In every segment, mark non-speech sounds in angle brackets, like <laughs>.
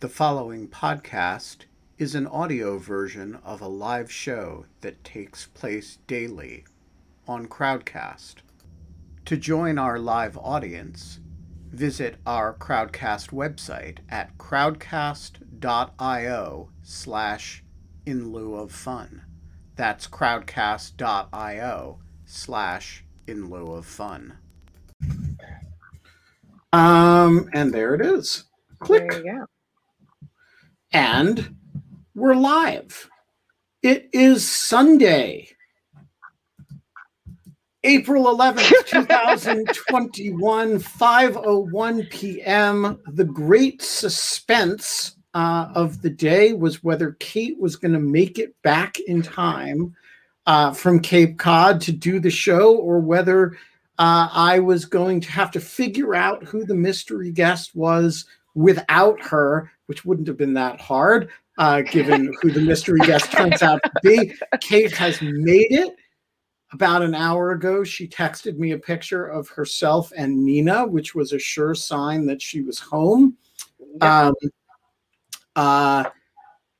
The following podcast is an audio version of a live show that takes place daily on Crowdcast. To join our live audience, visit our Crowdcast website at crowdcast.io slash in lieu of fun. That's crowdcast.io slash in lieu of fun. Um, and there it is. Click. There you go. And we're live. It is Sunday, April 11th, <laughs> 2021, 5:01 p.m. The great suspense uh, of the day was whether Kate was going to make it back in time uh, from Cape Cod to do the show, or whether uh, I was going to have to figure out who the mystery guest was without her, which wouldn't have been that hard, uh, given who the mystery guest turns out to be. Kate has made it. About an hour ago, she texted me a picture of herself and Nina, which was a sure sign that she was home. Um, uh,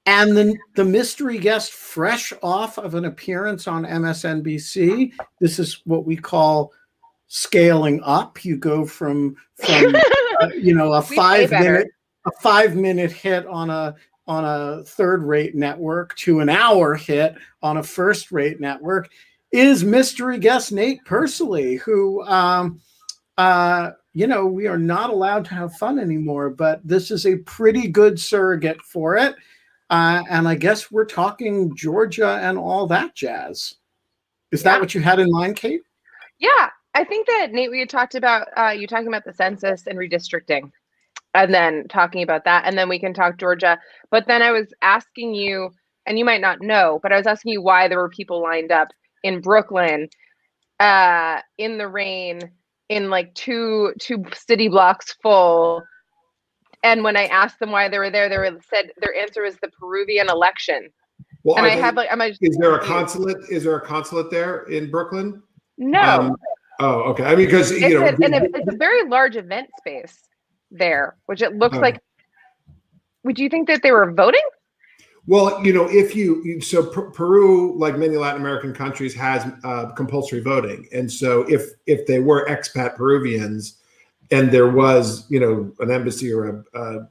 and the, the mystery guest, fresh off of an appearance on MSNBC, this is what we call scaling up. You go from from <laughs> uh, you know a <laughs> five minute a five minute hit on a on a third rate network to an hour hit on a first rate network is mystery guest Nate Persily, who um, uh, you know we are not allowed to have fun anymore, but this is a pretty good surrogate for it. Uh, and I guess we're talking Georgia and all that jazz. Is that what you had in mind, Kate? Yeah, I think that Nate, we had talked about uh, you talking about the census and redistricting, and then talking about that, and then we can talk Georgia. But then I was asking you, and you might not know, but I was asking you why there were people lined up in Brooklyn, uh, in the rain, in like two two city blocks full. And when I asked them why they were there, they were said their answer was the Peruvian election. Well, And I have like, I'm a, is there a consulate? Is there a consulate there in Brooklyn? no. Um, oh, okay. I mean, because it's, you know, a, and it- it's a very large event space there, which it looks Oh. like. Would you think that they were voting? well, you know, if you you- so Per- Peru, like many Latin American countries, has uh, compulsory voting, and so if if they were expat Peruvians, and there was you know an embassy or a a,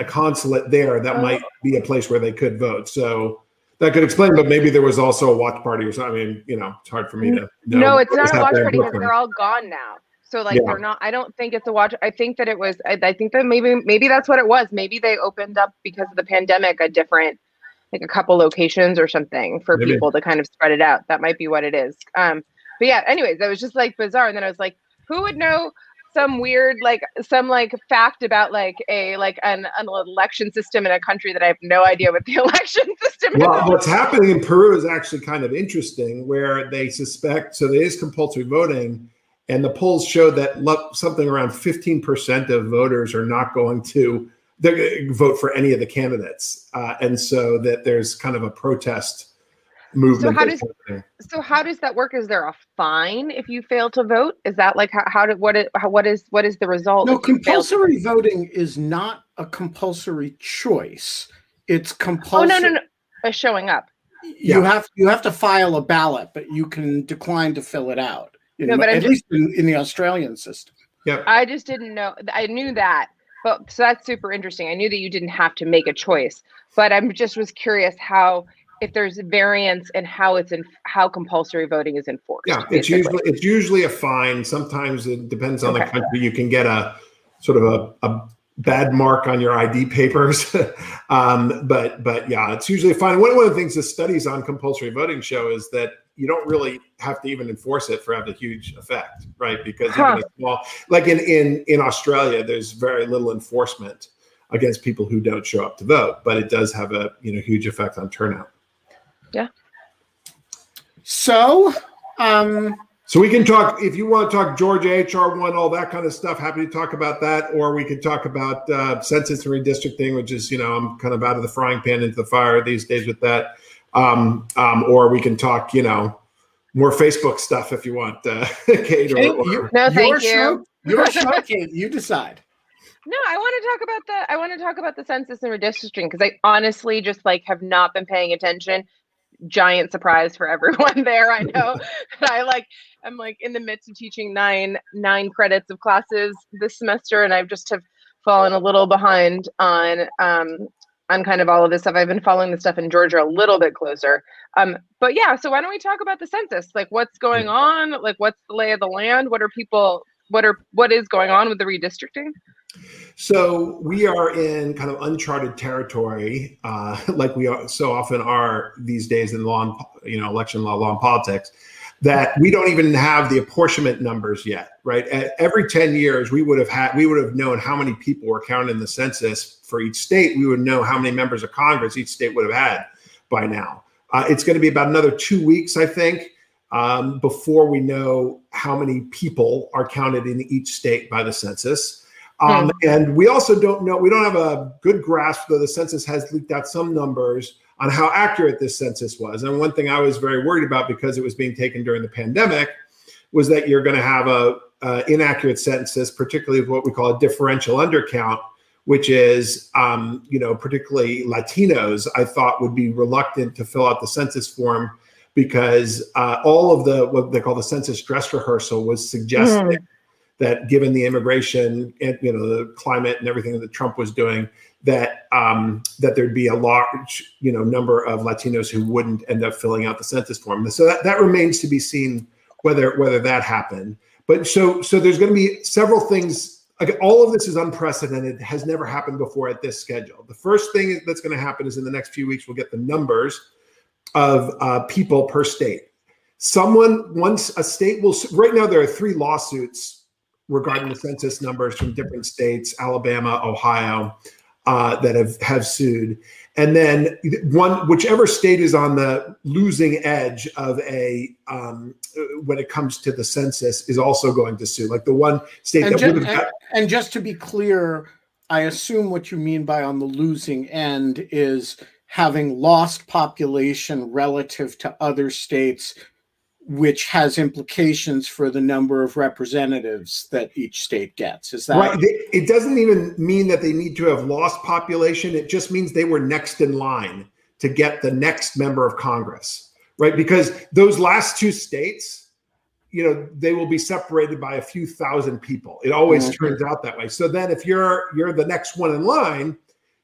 a consulate there, that Oh. might be a place where they could vote. So. That could explain, but maybe there was also a watch party or something. I mean, you know, it's hard for me to. know No, it's not a watch party because they're all gone now. So like Yeah. they're not. I don't think it's a watch. I think that it was. I, I think that maybe maybe that's what it was. Maybe they opened up because of the pandemic a different, like a couple locations or something for Maybe. people to kind of spread it out. That might be what it is. Um, but yeah. Anyways, that was just like bizarre. And then I was like, who would know? Some weird like some like fact about like a like an, an election system in a country that I have no idea what the <laughs> election system is. Well, what's happening in Peru is actually kind of interesting, where they suspect so there is compulsory voting, and the polls show that something around 15% of voters are not going to vote for any of the candidates, uh, and so that there's kind of a protest movement. how does- So how does that work? Is there a fine if you fail to vote? Is that like how, how did what is how, what is what is the result? No, if to- compulsory voting is not a compulsory choice. It's compulsory. Oh no no no! Uh, showing up. You Yeah. have you have to file a ballot, but you can decline to fill it out. In, No, but I'm at just- least in, in the Australian system. Yep. I just didn't know. I knew that, but so that's super interesting. I knew that you didn't have to make a choice, but I'm just was curious how if there's variance in how it's in how compulsory voting is enforced. Yeah, it's basically. usually it's usually a fine. Sometimes it depends on the country. You can get a sort of a, a bad mark on your ID papers, <laughs> um, but but yeah, it's usually a fine. One, one of the things the studies on compulsory voting show is that you don't really have to even enforce it for have a huge effect, right? Because Huh. even a small, like in in in Australia, there's very little enforcement against people who don't show up to vote, but it does have a you know huge effect on turnout. So, um, So we can talk if you want to talk Georgia HR one, all that kind of stuff. Happy to talk about that, or we could talk about uh, census and redistricting, which is you know I'm kind of out of the frying pan into the fire these days with that. Um, um, or we can talk you know more Facebook stuff if you want, uh, <laughs> Kate. Or, or- you- No, your thank you. show, your <laughs> show, Kate, you decide. No, I want to talk about the I want to talk about the census and redistricting because I honestly just like have not been paying attention. Giant surprise for everyone <laughs> there. I know that <laughs> <laughs> I like I'm like in the midst of teaching nine nine credits of classes this semester, and I've just have fallen a little behind on um on kind of all of this stuff. I've been following the stuff in Georgia a little bit closer. Um, but yeah, so why don't we talk about the census? Like what's going on? Like what's the lay of the land? What are people what are what is going on with the redistricting? So we are in kind of uncharted territory, uh, <laughs> like we are, so often are these days in law, and, you know, election law, law and politics, that we don't even have the apportionment numbers yet. Right, At every ten years, we would have had, we would have known how many people were counted in the census for each state. We would know how many members of Congress each state would have had by now. Uh, it's going to be about another two weeks, I think, um, before we know how many people are counted in each state by the census. Um, hmm. And we also don't know, we don't have a good grasp, though the census has leaked out some numbers on how accurate this census was. And one thing I was very worried about because it was being taken during the pandemic was that you're going to have a, a inaccurate census, particularly what we call a differential undercount, which is, um, you know, particularly Latinos, I thought would be reluctant to fill out the census form because uh, all of the what they call the census dress rehearsal was suggesting. Mm that given the immigration and you know the climate and everything that Trump was doing, that um, that there'd be a large you know number of Latinos who wouldn't end up filling out the census form. So that, that remains to be seen whether whether that happened. But so so there's going to be several things. Like all of this is unprecedented, has never happened before at this schedule. The first thing that's going to happen is in the next few weeks we'll get the numbers of uh, people per state. Someone once a state will right now there are three lawsuits regarding the census numbers from different states, Alabama, Ohio, uh, that have have sued, and then one whichever state is on the losing edge of a um, when it comes to the census is also going to sue. Like the one state and that just, would have. And, and just to be clear, I assume what you mean by on the losing end is having lost population relative to other states which has implications for the number of representatives that each state gets. Is that right? It doesn't even mean that they need to have lost population. It just means they were next in line to get the next member of Congress, right? Because those last two states, you know, they will be separated by a few thousand people. It always mm-hmm. turns out that way. So then, if you're you're the next one in line,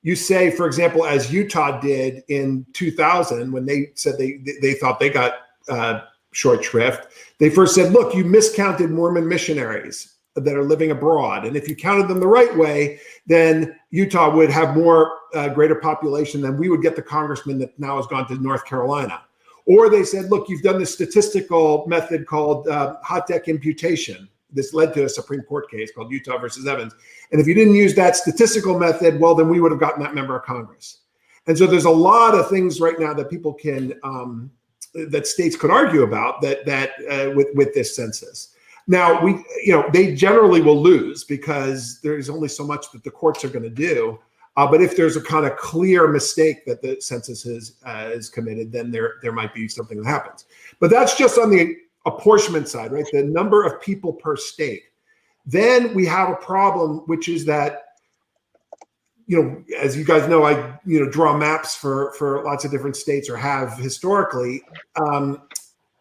you say, for example, as Utah did in 2000 when they said they they thought they got uh, short shrift. They first said, look, you miscounted Mormon missionaries that are living abroad. And if you counted them the right way, then Utah would have more uh, greater population than we would get the congressman that now has gone to North Carolina. Or they said, look, you've done this statistical method called uh, hot deck imputation. This led to a Supreme Court case called Utah versus Evans. And if you didn't use that statistical method, well, then we would have gotten that member of Congress. And so there's a lot of things right now that people can um, that states could argue about that that uh, with with this census. Now we you know they generally will lose because there's only so much that the courts are going to do. Uh, but if there's a kind of clear mistake that the census has uh, is committed, then there there might be something that happens. But that's just on the apportionment side, right? The number of people per state. Then we have a problem, which is that you know, as you guys know, I you know draw maps for for lots of different states or have historically. Um,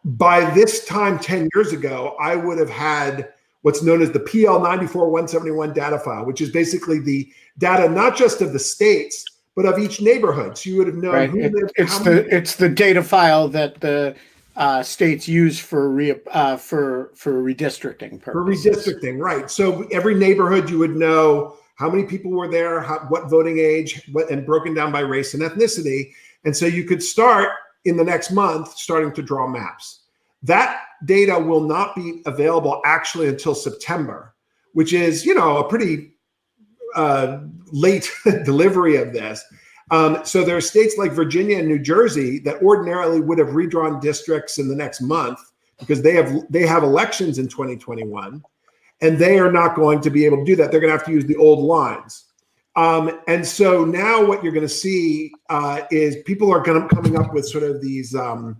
by this time, ten years ago, I would have had what's known as the PL ninety four one seventy one data file, which is basically the data not just of the states but of each neighborhood. So you would have known. Right. It, lived, it's the many- it's the data file that the uh, states use for re, uh, for for redistricting purposes. For redistricting, right? So every neighborhood you would know how many people were there, how, what voting age, what, and broken down by race and ethnicity. And so you could start in the next month starting to draw maps. That data will not be available actually until September, which is, you know, a pretty uh, late <laughs> delivery of this. Um, so there are states like Virginia and New Jersey that ordinarily would have redrawn districts in the next month because they have they have elections in 2021 and they are not going to be able to do that. They're going to have to use the old lines. Um, and so now what you're going to see uh, is people are going to coming up with sort of these um,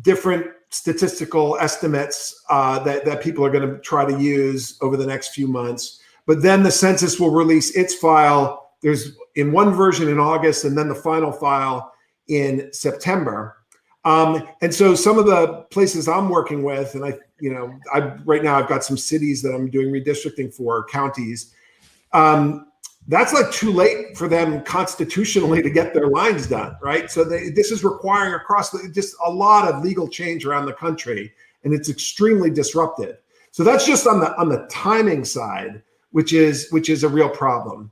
different statistical estimates uh, that that people are going to try to use over the next few months. but then the census will release its file. There's in one version in August, and then the final file in September. Um, and so some of the places I'm working with, and I, you know, I right now I've got some cities that I'm doing redistricting for, counties. Um, that's like too late for them constitutionally to get their lines done, right? So they, this is requiring across the, just a lot of legal change around the country, and it's extremely disruptive. So that's just on the on the timing side, which is which is a real problem.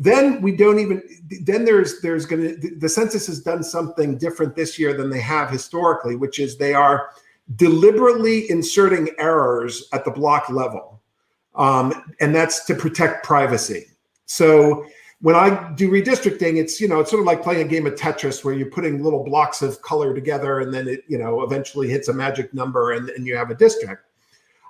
Then we don't even then there's there's going to the census has done something different this year than they have historically, which is they are deliberately inserting errors at the block level, um, and that's to protect privacy. So when I do redistricting, it's you know it's sort of like playing a game of Tetris where you're putting little blocks of color together, and then it you know eventually hits a magic number, and, and you have a district.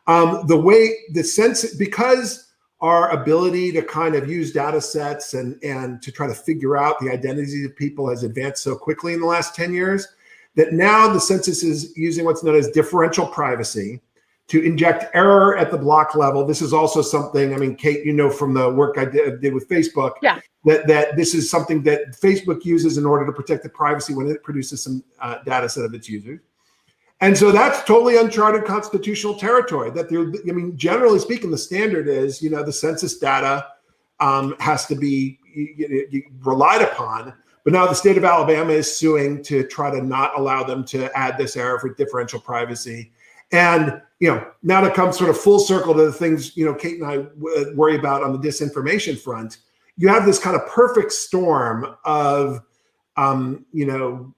Um, the way the census because our ability to kind of use data sets and and to try to figure out the identities of people has advanced so quickly in the last 10 years that now the census is using what's known as differential privacy to inject error at the block level. This is also something, I mean, Kate, you know from the work I did, did with Facebook, yeah. that, that this is something that Facebook uses in order to protect the privacy when it produces some uh, data set of its users. And so that's totally uncharted constitutional territory. That there, I mean, generally speaking, the standard is, you know, the census data um, has to be you, you relied upon. But now the state of Alabama is suing to try to not allow them to add this error for differential privacy. And you know, now to come sort of full circle to the things you know Kate and I w- worry about on the disinformation front, you have this kind of perfect storm of um, you know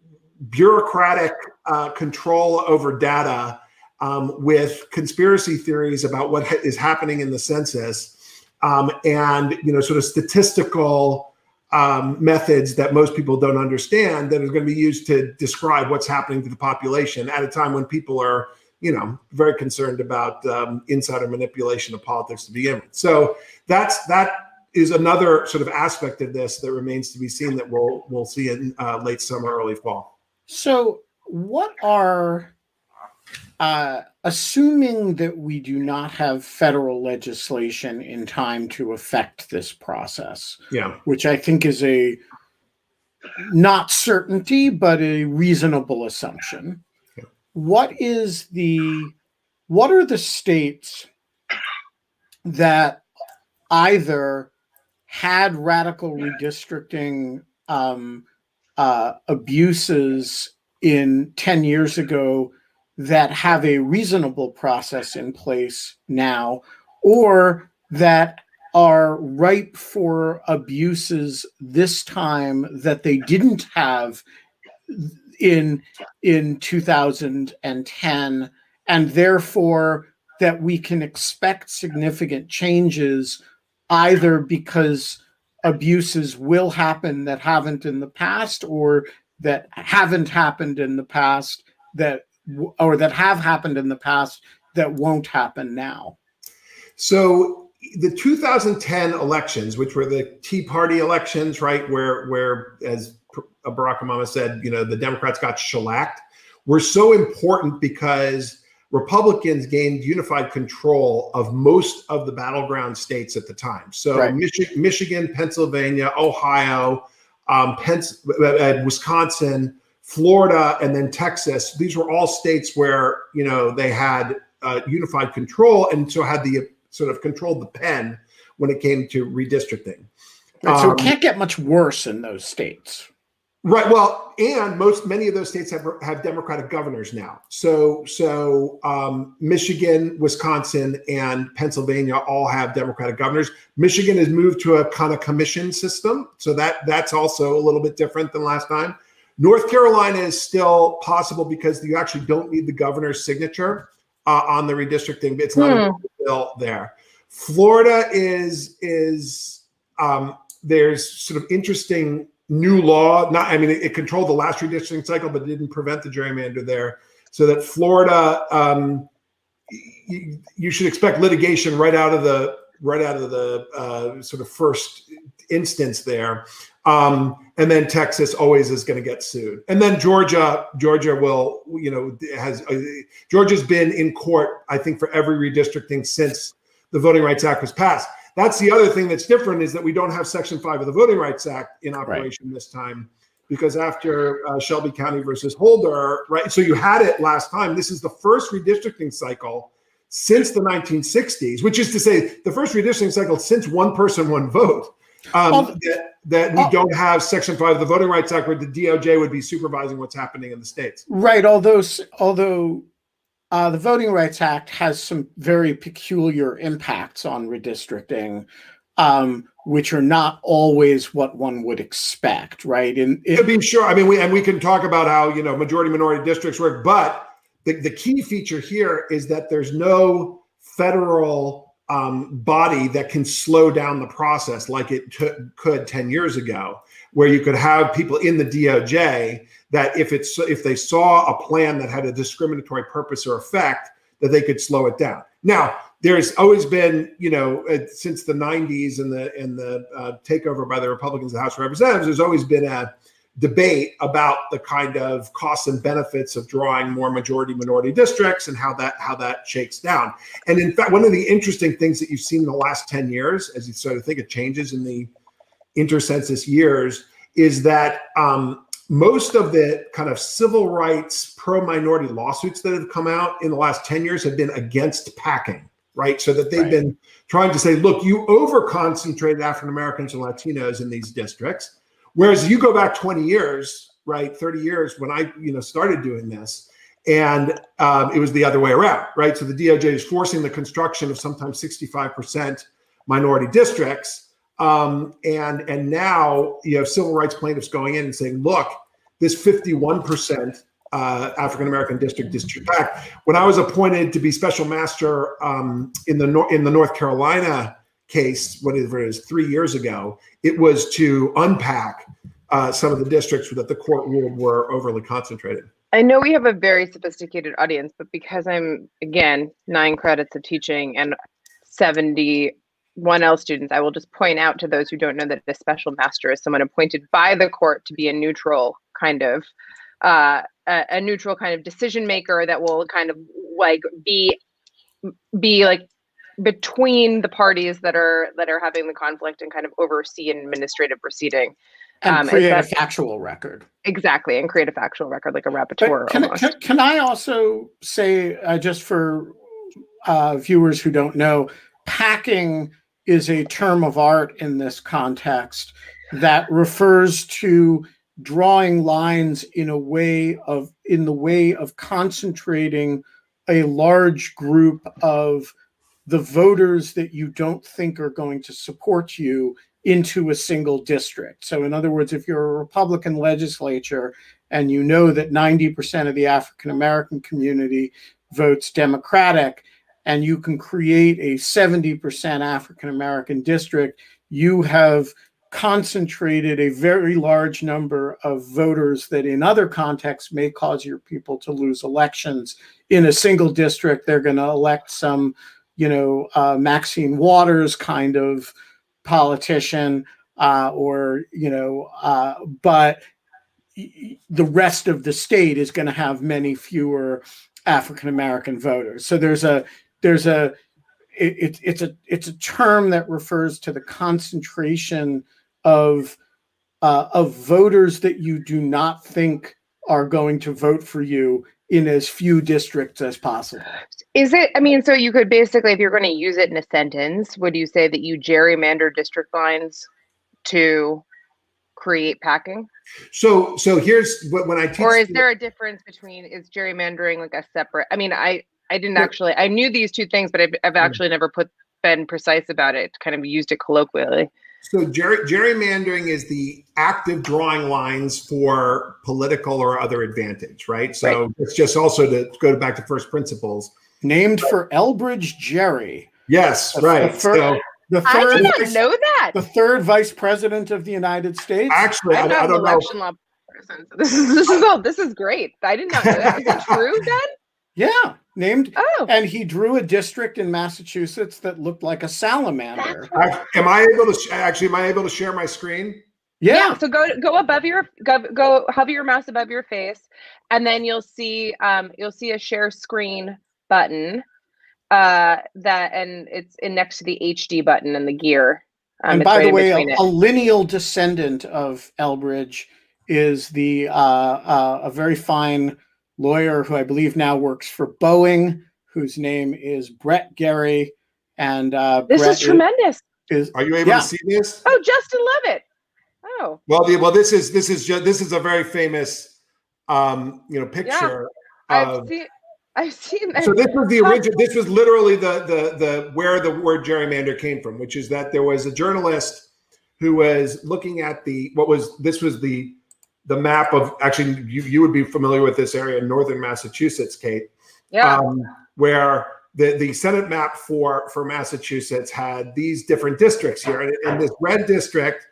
bureaucratic uh, control over data um, with conspiracy theories about what ha- is happening in the census um, and you know sort of statistical um, methods that most people don't understand that are going to be used to describe what's happening to the population at a time when people are you know very concerned about um, insider manipulation of politics to begin with. So that's that is another sort of aspect of this that remains to be seen that we'll we'll see in uh, late summer early fall. So, what are, uh, assuming that we do not have federal legislation in time to affect this process, yeah, which I think is a not certainty, but a reasonable assumption. Yeah. What is the, what are the states that either had radical redistricting um, uh, abuses in 10 years ago that have a reasonable process in place now, or that are ripe for abuses this time that they didn't have in in 2010 and therefore that we can expect significant changes either because abuses will happen that haven't in the past or that haven't happened in the past that or that have happened in the past that won't happen now so the 2010 elections which were the tea party elections right where where as uh, barack obama said you know the democrats got shellacked were so important because Republicans gained unified control of most of the battleground states at the time. So right. Michi- Michigan, Pennsylvania, Ohio, um, Pens- uh, uh, Wisconsin, Florida, and then Texas. These were all states where you know they had uh, unified control, and so had the sort of controlled the pen when it came to redistricting. Right, so um, it can't get much worse in those states. Right. Well, and most many of those states have have Democratic governors now. So so um, Michigan, Wisconsin, and Pennsylvania all have Democratic governors. Michigan has moved to a kind of commission system, so that that's also a little bit different than last time. North Carolina is still possible because you actually don't need the governor's signature uh, on the redistricting. It's not hmm. a bill there. Florida is is um, there's sort of interesting new law. Not, I mean, it, it, controlled the last redistricting cycle, but didn't prevent the gerrymander there. So that Florida, um, you, you, should expect litigation right out of the right out of the uh, sort of first instance there. Um, and then Texas always is going to get sued. And then Georgia, Georgia will, you know, has uh, Georgia's been in court, I think, for every redistricting since the Voting Rights Act was passed. That's the other thing that's different is that we don't have Section Five of the Voting Rights Act in operation right. this time because after uh, Shelby County versus Holder, right? So you had it last time. This is the first redistricting cycle since the 1960s, which is to say, the first redistricting cycle since one person, one vote. Um, that, that, we don't have Section Five of the Voting Rights Act, where the DOJ would be supervising what's happening in the states. Right. Although, although uh, the Voting Rights Act has some very peculiar impacts on redistricting. Um, which are not always what one would expect, right? And it, to be sure, I mean, we and we can talk about how you know majority minority districts work, but the, the key feature here is that there's no federal um, body that can slow down the process like it t- could 10 years ago, where you could have people in the DOJ that if it's if they saw a plan that had a discriminatory purpose or effect, that they could slow it down. Now, there's always been, you know, uh, since the 90s and the and the uh, takeover by the Republicans of the House of Representatives, there's always been a debate about the kind of costs and benefits of drawing more majority minority districts and how that how that shakes down. And in fact, one of the interesting things that you've seen in the last 10 years, as you sort of think of changes in the intercensus years, is that um, most of the kind of civil rights pro minority lawsuits that have come out in the last 10 years have been against packing right so that they've right. been trying to say look you over concentrated african americans and latinos in these districts whereas you go back 20 years right 30 years when i you know started doing this and um, it was the other way around right so the doj is forcing the construction of sometimes 65% minority districts um, and and now you have civil rights plaintiffs going in and saying, look, this 51% uh, African American district district back. When I was appointed to be special master um, in the Nor- in the North Carolina case, whatever it is, three years ago, it was to unpack uh, some of the districts that the court ruled were overly concentrated. I know we have a very sophisticated audience, but because I'm again nine credits of teaching and 70 1L students, I will just point out to those who don't know that a special master is someone appointed by the court to be a neutral kind of uh, a, a, neutral kind of decision maker that will kind of like be be like between the parties that are that are having the conflict and kind of oversee an administrative proceeding. And um, create a factual record. Exactly and create a factual record like a rapporteur can, can, can, i also say uh, just for uh, viewers who don't know packing is a term of art in this context that refers to drawing lines in a way of in the way of concentrating a large group of the voters that you don't think are going to support you into a single district. So in other words, if you're a Republican legislature and you know that 90% of the African American community votes Democratic, and you can create a 70% African American district, you have concentrated a very large number of voters that in other contexts may cause your people to lose elections. In a single district, they're going to elect some, you know, uh, Maxine Waters kind of politician uh, or, you know, uh, but the rest of the state is going to have many fewer African American voters. So there's a there's a it, it's a it's a term that refers to the concentration of uh, of voters that you do not think are going to vote for you in as few districts as possible. Is it? I mean, so you could basically, if you're going to use it in a sentence, would you say that you gerrymander district lines to create packing? So, so here's what when I teach. Or is there a difference between is gerrymandering like a separate? I mean, I I didn't actually. I knew these two things, but I've, I've actually never put been precise about it. Kind of used it colloquially. So ger- gerrymandering is the active drawing lines for political or other advantage, right? So right. it's just also to go back to first principles. Named for Elbridge Gerry. Yes, the, right. The, fir- so, the third, I did not vice, know that. The third vice president of the United States. Actually, I'm I, I don't election know. Law person, so this is <laughs> this is all this is great. I did not know that. Is it true then? <laughs> Yeah, named. Oh. And he drew a district in Massachusetts that looked like a salamander. I, am I able to actually? Am I able to share my screen? Yeah. yeah. So go go above your go go hover your mouse above your face, and then you'll see um you'll see a share screen button. uh, that and it's in next to the HD button and the gear. Um, and by the way, a, a, lineal descendant of Elbridge is the uh, uh, a very fine lawyer who I believe now works for Boeing, whose name is Brett Gerry. And uh, this Brett is tremendous. Is, are you able yeah. to see this? Oh, Justin Levitt. Oh. Well, the, well, this is this is just, this is a very famous, um, you know, picture. Yeah, of, I've seen. I've seen that. So this was the original. This was literally the the the where the word gerrymander came from, which is that there was a journalist who was looking at the what was this was the the map of actually you, you would be familiar with this area in northern Massachusetts, Kate. Yeah. Um, where the, the Senate map for, for Massachusetts had these different districts here. And, and this red district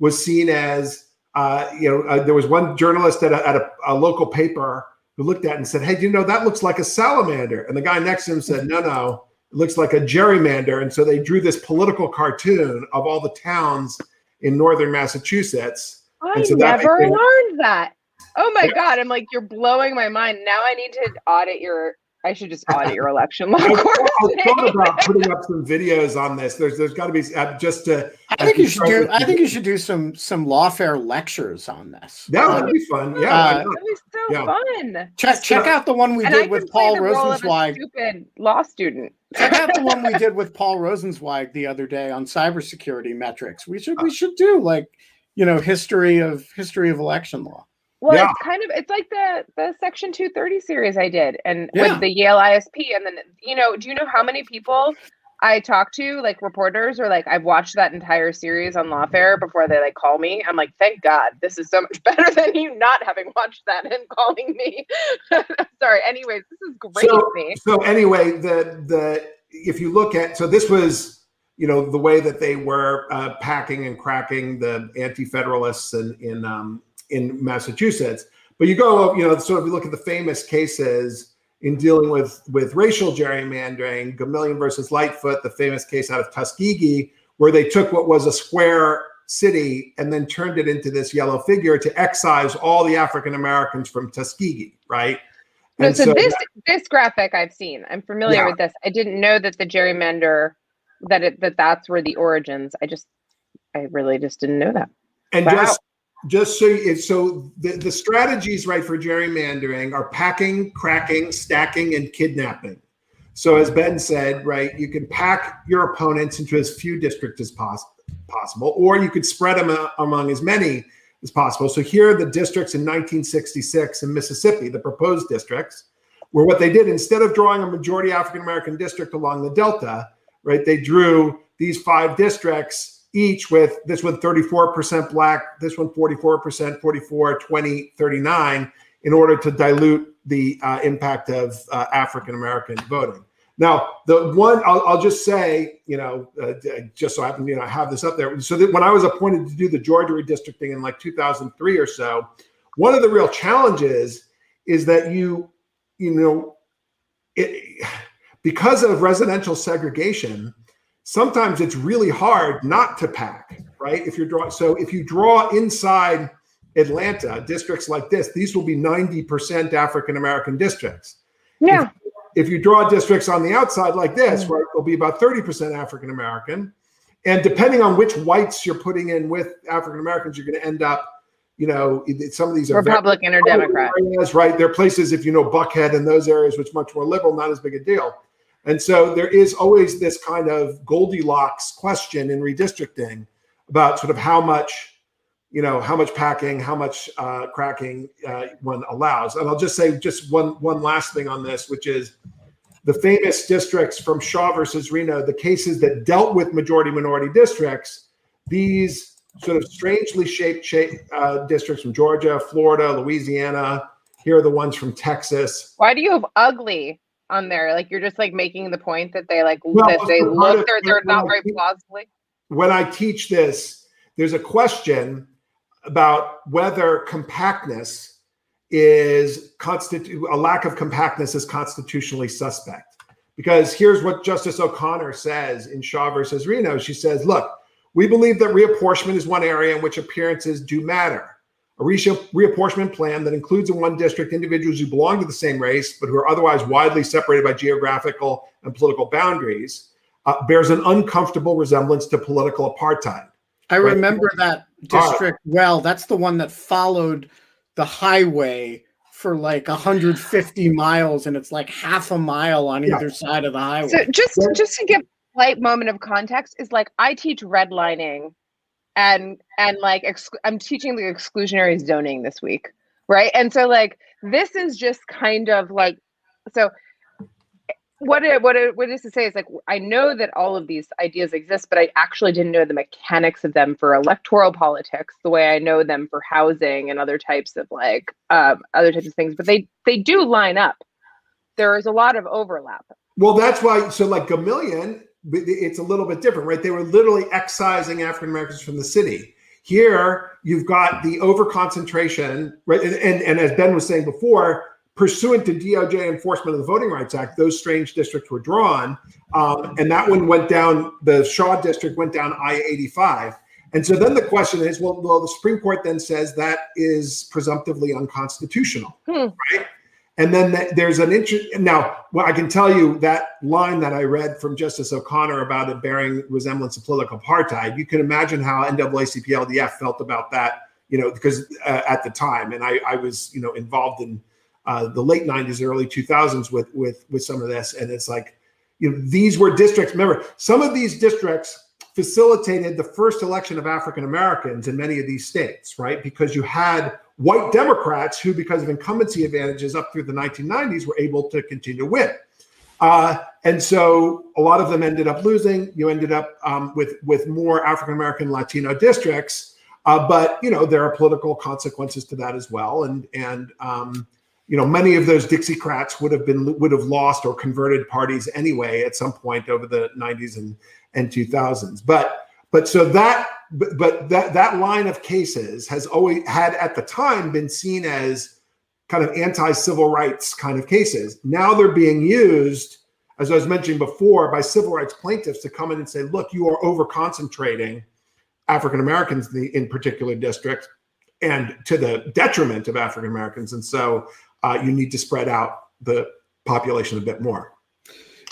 was seen as, uh, you know, uh, there was one journalist at, a, at a, a, local paper who looked at it and said, Hey, you know, that looks like a salamander. And the guy next to him said, No, no, it looks like a gerrymander. And so they drew this political cartoon of all the towns in northern Massachusetts I so never became, learned that. Oh my god! I'm like, you're blowing my mind. Now I need to audit your. I should just audit your election law <laughs> I, I thought about putting up some videos on this. There's there's got to be uh, just to. I think you should do. I think you should do some some lawfare lectures on this. That'd uh, be fun. Yeah, uh, that'd be so yeah. fun. Check check out the one we and did with Paul Rosenzweig. Stupid law student. check out the one we <laughs> did with Paul Rosenzweig the other day on cybersecurity metrics. We should we should do like you know history of history of election law well yeah. it's kind of it's like the the section 230 series i did and yeah. with the yale isp and then you know do you know how many people i talk to like reporters or like i've watched that entire series on lawfare before they like call me i'm like thank god this is so much <laughs> better than you not having watched that and calling me <laughs> sorry anyways this is great so, so anyway the the if you look at so this was you know the way that they were uh, packing and cracking the anti-federalists in in um, in Massachusetts. But you go, you know, so if you look at the famous cases in dealing with with racial gerrymandering, Gomillion versus Lightfoot, the famous case out of Tuskegee, where they took what was a square city and then turned it into this yellow figure to excise all the African Americans from Tuskegee, right? No, so, so, this that, this graphic I've seen. I'm familiar yeah. with this. I didn't know that the gerrymander that it that that's where the origins. I just I really just didn't know that. And wow. just just so you, so the, the strategies right for gerrymandering are packing, cracking, stacking, and kidnapping. So as Ben said, right, you can pack your opponents into as few districts as possible, possible, or you could spread them among as many as possible. So here are the districts in 1966 in Mississippi, the proposed districts, where what they did instead of drawing a majority African American district along the Delta, right? They drew these five districts, each with this one 34% black, this one 44%, 44, 20, 39, in order to dilute the uh, impact of uh, African American voting. Now, the one I'll, I'll just say, you know, uh, just so I happen, you know, have this up there. So that when I was appointed to do the Georgia redistricting in like 2003 or so, one of the real challenges is that you, you know, it because of residential segregation, sometimes it's really hard not to pack, right? If you're drawing, so if you draw inside Atlanta, districts like this, these will be 90% African American districts. Yeah. If, if, you draw districts on the outside like this, mm. right, they'll be about 30% African American. And depending on which whites you're putting in with African Americans, you're going to end up, you know, some of these are Republican or Democrat. Areas, right? There are places, if you know Buckhead and those areas, which much more liberal, not as big a deal. And so there is always this kind of Goldilocks question in redistricting about sort of how much, you know, how much packing, how much uh, cracking uh, one allows. And I'll just say just one one last thing on this, which is the famous districts from Shaw versus Reno, the cases that dealt with majority minority districts, these sort of strangely shaped shape, uh, districts from Georgia, Florida, Louisiana. Here are the ones from Texas. Why do you have ugly? On there? Like you're just like making the point that they like well, that they look they're, they're not very plausibly. When I teach this, there's a question about whether compactness is constitute a lack of compactness is constitutionally suspect. Because here's what Justice O'Connor says in Shaw versus Reno. She says, look, we believe that reapportionment is one area in which appearances do matter. A reapportionment plan that includes in one district individuals who belong to the same race but who are otherwise widely separated by geographical and political boundaries uh, bears an uncomfortable resemblance to political apartheid. I right? remember that district right. well. That's the one that followed the highway for like 150 miles and it's like half a mile on yeah. either side of the highway. So just just to give a light moment of context is like I teach redlining and and like ex- i'm teaching the exclusionary zoning this week right and so like this is just kind of like so what it, what it, what is to say is like I know that all of these ideas exist, but I actually didn't know the mechanics of them for electoral politics the way I know them for housing and other types of like um, other types of things. But they they do line up. There is a lot of overlap. Well, that's why. So like Gomillion it's a little bit different, right? They were literally excising African Americans from the city. Here, you've got the over concentration, right? And, and, and, as Ben was saying before, pursuant to DOJ enforcement of the Voting Rights Act, those strange districts were drawn. Um, and that one went down, the Shaw district went down I 85. And so then the question is well, well, the Supreme Court then says that is presumptively unconstitutional, hmm. right? And then there's an interest. Now, well, I can tell you that line that I read from Justice O'Connor about it bearing resemblance to political apartheid. You can imagine how NAACP LDF felt about that, you know, because uh, at the time, and I, I was, you know, involved in uh, the late '90s, early 2000s with with with some of this, and it's like, you know, these were districts. Remember, some of these districts facilitated the first election of African Americans in many of these states, right? Because you had white Democrats who, because of incumbency advantages up through the 1990s, were able to continue to win. Uh, and so a lot of them ended up losing. You ended up um, with with more African American Latino districts, uh, but you know there are political consequences to that as well. And and um, you know many of those Dixiecrats would have been would have lost or converted parties anyway at some point over the 90s and and 2000s. But but so that but, but that that line of cases has always had at the time been seen as kind of anti-civil rights kind of cases. Now they're being used, as I was mentioning before, by civil rights plaintiffs to come in and say, look, you are over concentrating African Americans in, in particular districts and to the detriment of African Americans. And so uh, you need to spread out the population a bit more.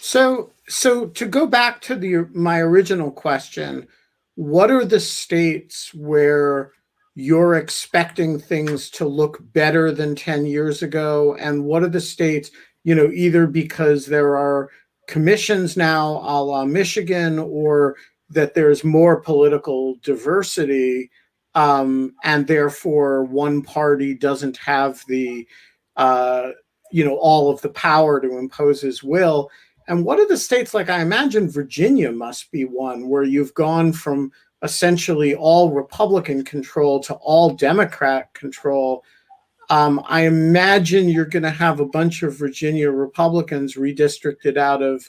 So, so to go back to the my original question, what are the states where you're expecting things to look better than 10 years ago? And what are the states you know either because there are commissions now a la michigan or that there's more political diversity um, and therefore one party doesn't have the uh, you know all of the power to impose his will and what are the states like? I imagine Virginia must be one where you've gone from essentially all Republican control to all Democrat control. Um, I imagine you're going to have a bunch of Virginia Republicans redistricted out of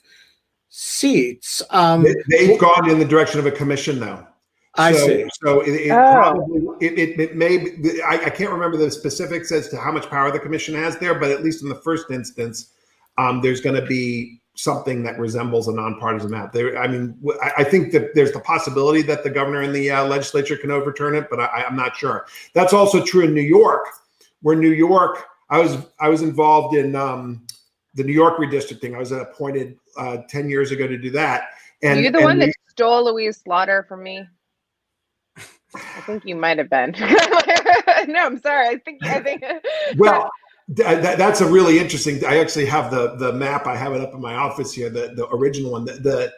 seats. Um, they, have gone in the direction of a commission now. I so, see. So it, it oh. probably it, it, it may be, I, I, can't remember the specifics as to how much power the commission has there, but at least in the first instance, um, there's going to be something that resembles a nonpartisan map. There, I mean, I, think that there's the possibility that the governor and the uh, legislature can overturn it, but I, am not sure. That's also true in New York, where New York, I was I was involved in um, the New York redistricting. I was appointed uh, ten years ago to do that. And you're the and one that stole Louise Slaughter from me. <laughs> I think you might have been. <laughs> no, I'm sorry. I think I think. well, <laughs> that, that's a really interesting. I actually have the the map. I have it up in my office here. The the original one. The, the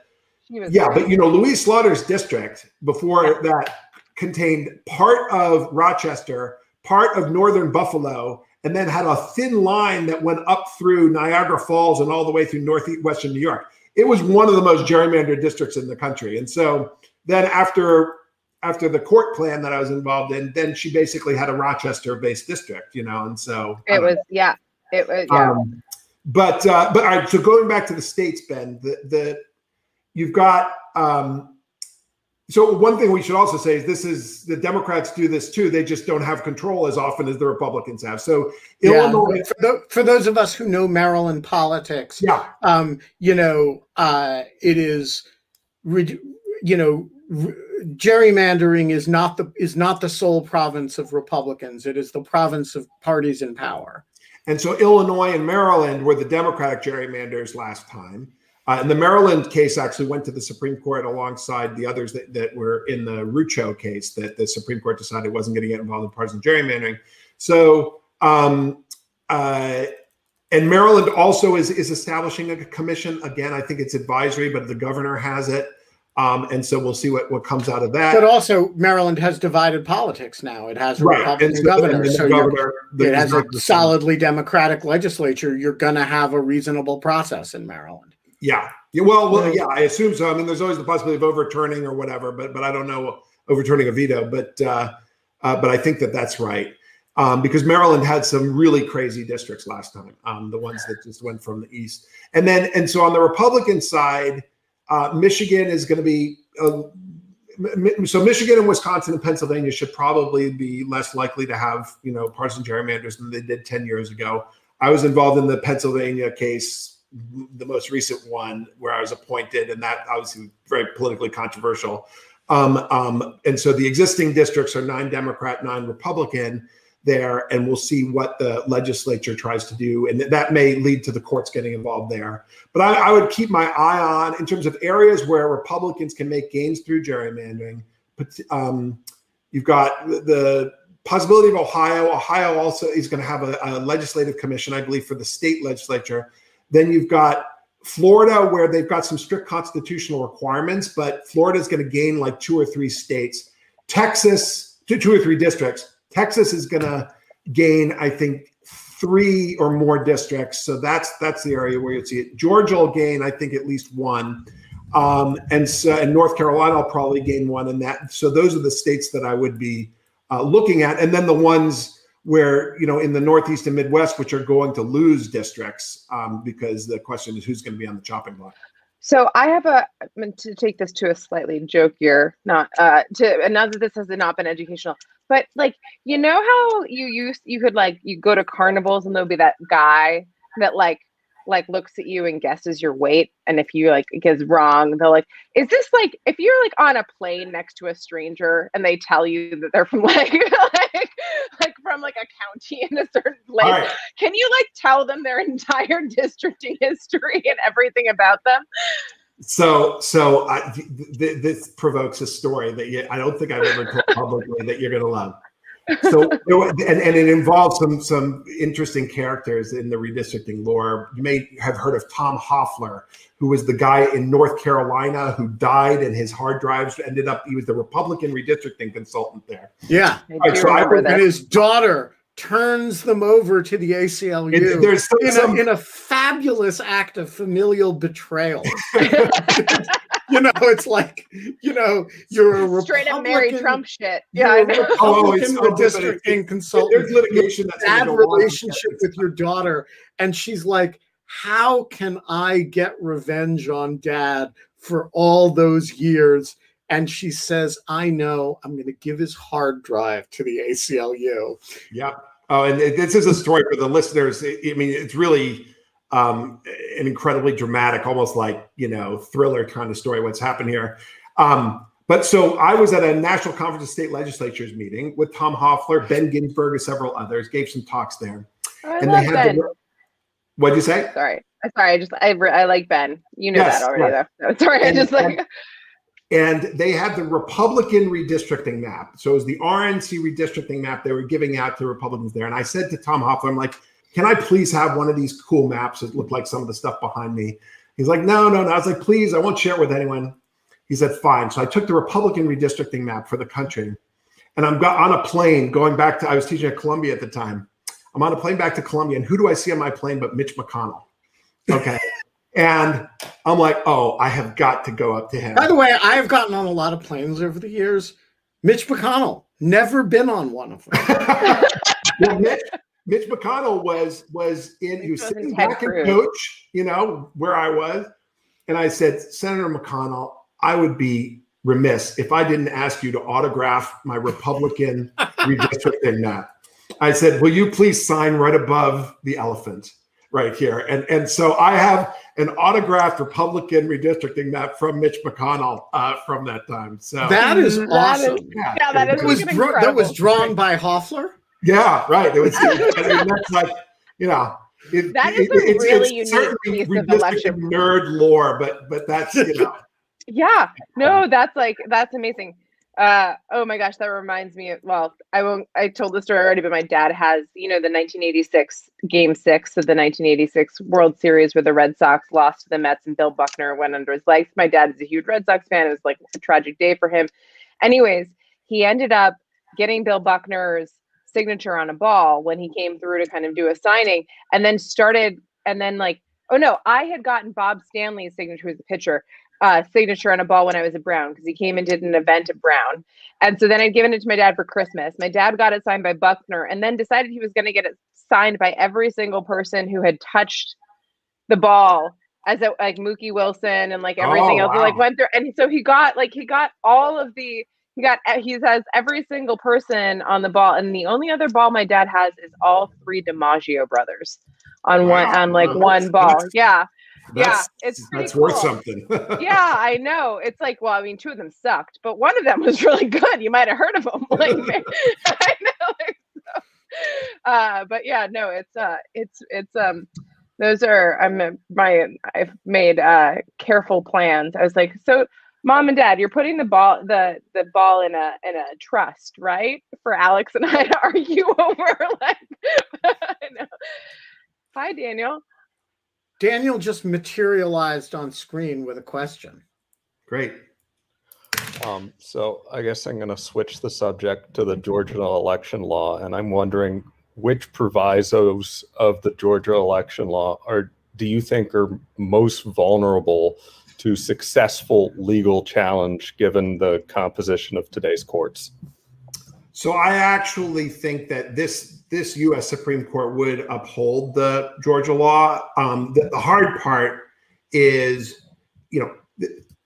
yeah, but you know, Louise Slaughter's district before that contained part of Rochester, part of northern Buffalo, and then had a thin line that went up through Niagara Falls and all the way through northwestern New York. It was one of the most gerrymandered districts in the country. And so then after after the court plan that I was involved in, then she basically had a Rochester based district, you know, and so it was, yeah, it was, yeah. Um, but, uh, but all right, so going back to the states, Ben, the, the, you've got, um, so one thing we should also say is this is the Democrats do this too. They just don't have control as often as the Republicans have. So yeah, Illinois, for, the, for, those of us who know Maryland politics, yeah, um, you know, uh, it is, you know, gerrymandering is not the is not the sole province of Republicans. It is the province of parties in power. And so Illinois and Maryland were the Democratic gerrymanders last time. Uh, and the Maryland case actually went to the Supreme Court alongside the others that, that were in the Rucho case that the Supreme Court decided wasn't going to get involved in partisan gerrymandering. So, um, uh, and Maryland also is, is establishing a commission. Again, I think it's advisory, but the governor has it. Um, and so we'll see what, what comes out of that. But also, Maryland has divided politics now. It has a right. Republican so governor, so governor, it has a solidly Democratic legislature. You're going to have a reasonable process in Maryland. Yeah. yeah well, well, yeah, I assume so. I mean, there's always the possibility of overturning or whatever, but but I don't know overturning a veto. But uh, uh, but I think that that's right um, because Maryland had some really crazy districts last time. Um, the ones that just went from the east, and then and so on the Republican side uh, Michigan is going to be uh, so Michigan and Wisconsin and Pennsylvania should probably be less likely to have you know partisan gerrymanders than they did ten years ago. I was involved in the Pennsylvania case, the most recent one where I was appointed, and that obviously was very politically controversial. Um, um, and so the existing districts are nine Democrat, nine Republican there, and we'll see what the legislature tries to do, and that may lead to the courts getting involved there. But I, I would keep my eye on in terms of areas where Republicans can make gains through gerrymandering. But um, you've got the possibility of Ohio. Ohio also is going to have a, a legislative commission, I believe, for the state legislature. Then you've got Florida, where they've got some strict constitutional requirements, but Florida is going to gain like two or three states. Texas, two, two or three districts. Texas is going to gain, I think, three or more districts. So that's that's the area where you see it. Georgia will gain, I think, at least one. Um, and so, and North Carolina will probably gain one. And that, so those are the states that I would be uh, looking at. And then the ones where, you know, in the Northeast and Midwest, which are going to lose districts um, because the question is who's going to be on the chopping block. So I have a to take this to a slightly jokier, not uh to and now that this has not been educational, but like you know how you used you could like you go to carnivals and there'll be that guy that like like looks at you and guesses your weight and if you like gets wrong they'll like is this like if you're like on a plane next to a stranger and they tell you that they're from <laughs> like like, like from like a county in a certain place right. can you like tell them their entire <laughs> districting history and everything about them so so I, th- th- this provokes a story that you, i don't think i've ever told publicly that you're going to love so and, and it involves some some interesting characters in the redistricting lore. You may have heard of Tom Hofeller, who was the guy in North Carolina who died, and his hard drives ended up. He was the Republican redistricting consultant there. Yeah, right, so I, and his daughter turns them over to the ACLU it, there's some, in, some, a, in, a, fabulous act of familial betrayal. <laughs> you know, it's like, you know, you're a <laughs> straight up Mary Trump shit. Yeah, I know. Oh, it's so district and consultant. There's litigation that's bad relationship with your daughter, and she's like, "How can I get revenge on dad for all those years?" And she says, I know I'm going to give his hard drive to the ACLU. Yeah. Oh, and this is a story for the listeners. I mean, it's really um, an incredibly dramatic, almost like, you know, thriller kind of story, what's happened here. Um, but so I was at a National Conference of State Legislatures meeting with Tom Hofeller, Ben Ginsberg, and several others, gave some talks there. Oh, I and they had Ben. The, what'd you say? Sorry. Sorry, I just I, I like Ben. You know yes, that already, right. though. So, <laughs> sorry, and, I just like and they had the Republican redistricting map. So it was the RNC redistricting map they were giving out to Republicans there. And I said to Tom Hofeller, I'm like, can I please have one of these cool maps that look like some of the stuff behind me? He's like, no, no, no. I was like, please, I won't share it with anyone. He said, fine. So I took the Republican redistricting map for the country. And I'm on a plane going back to, I was teaching at Columbia at the time. I'm on a plane back to Columbia. And who do I see on my plane but Mitch McConnell? Okay. And I'm like, oh, I have got to go up to him. By the way, I have gotten on a lot of planes over the years. Mitch McConnell, never been on one of them. <laughs> well, Mitch, Mitch McConnell was was in he was sitting back in coach, you know, where I was. And I said, Senator McConnell, I would be remiss if I didn't ask you to autograph my Republican <laughs> redistricting map. I said, Will you please sign right above the elephant? Right here. And and so I have an autographed Republican redistricting map from Mitch McConnell uh, from that time. So that is That awesome. is- yeah, that is That was freaking dra- that was drawn by Hofeller. yeah, right. It was I mean, that's like you know. It, That is a really unique certainly piece of election. nerd lore, but but that's you know <laughs> Yeah. No, that's like that's amazing. Uh oh my gosh, that reminds me of well, I won't I told the story already, but my dad has, you know, the 1986 game six of the 1986 World Series where the Red Sox lost to the Mets and Bill Buckner went under his legs. My dad is a huge Red Sox fan. It was like a tragic day for him. Anyways, he ended up getting Bill Buckner's signature on a ball when he came through to kind of do a signing and then started and then like oh no, I had gotten Bob Stanley's signature as a pitcher uh, signature on a ball when I was at Brown because he came and did an event at Brown. And so then I'd given it to my dad for Christmas. My dad got it signed by Buckner and then decided he was going to get it signed by every single person who had touched the ball as a, like Mookie Wilson and like everything Oh, else. He, Like went through, and so he got like he got all of the he got he has every single person on the ball, and the only other ball my dad has is all three DiMaggio brothers on one Wow. on like one ball. Yeah, yeah, it's pretty that's worth something. <laughs> yeah, I know. It's like, well, I mean, two of them sucked, but one of them was really good. You might have heard of them. <laughs> Like, <laughs> I know. like, so, uh, but yeah, no, it's uh, it's it's um, those are I'm uh, my I've made uh careful plans. I was like, so mom and dad, you're putting the ball the the ball in a in a trust, right? For Alex and I to argue over. Like, I know. Hi, Daniel. Daniel just materialized on screen with a question. Great. Um, so I guess I'm going to switch the subject to the Georgia election law, and I'm wondering which provisos of the Georgia election law are do you think are most vulnerable to successful legal challenge given the composition of today's courts? So I actually think that this this U.S. Supreme Court would uphold the Georgia law. Um, the, the hard part is, you know,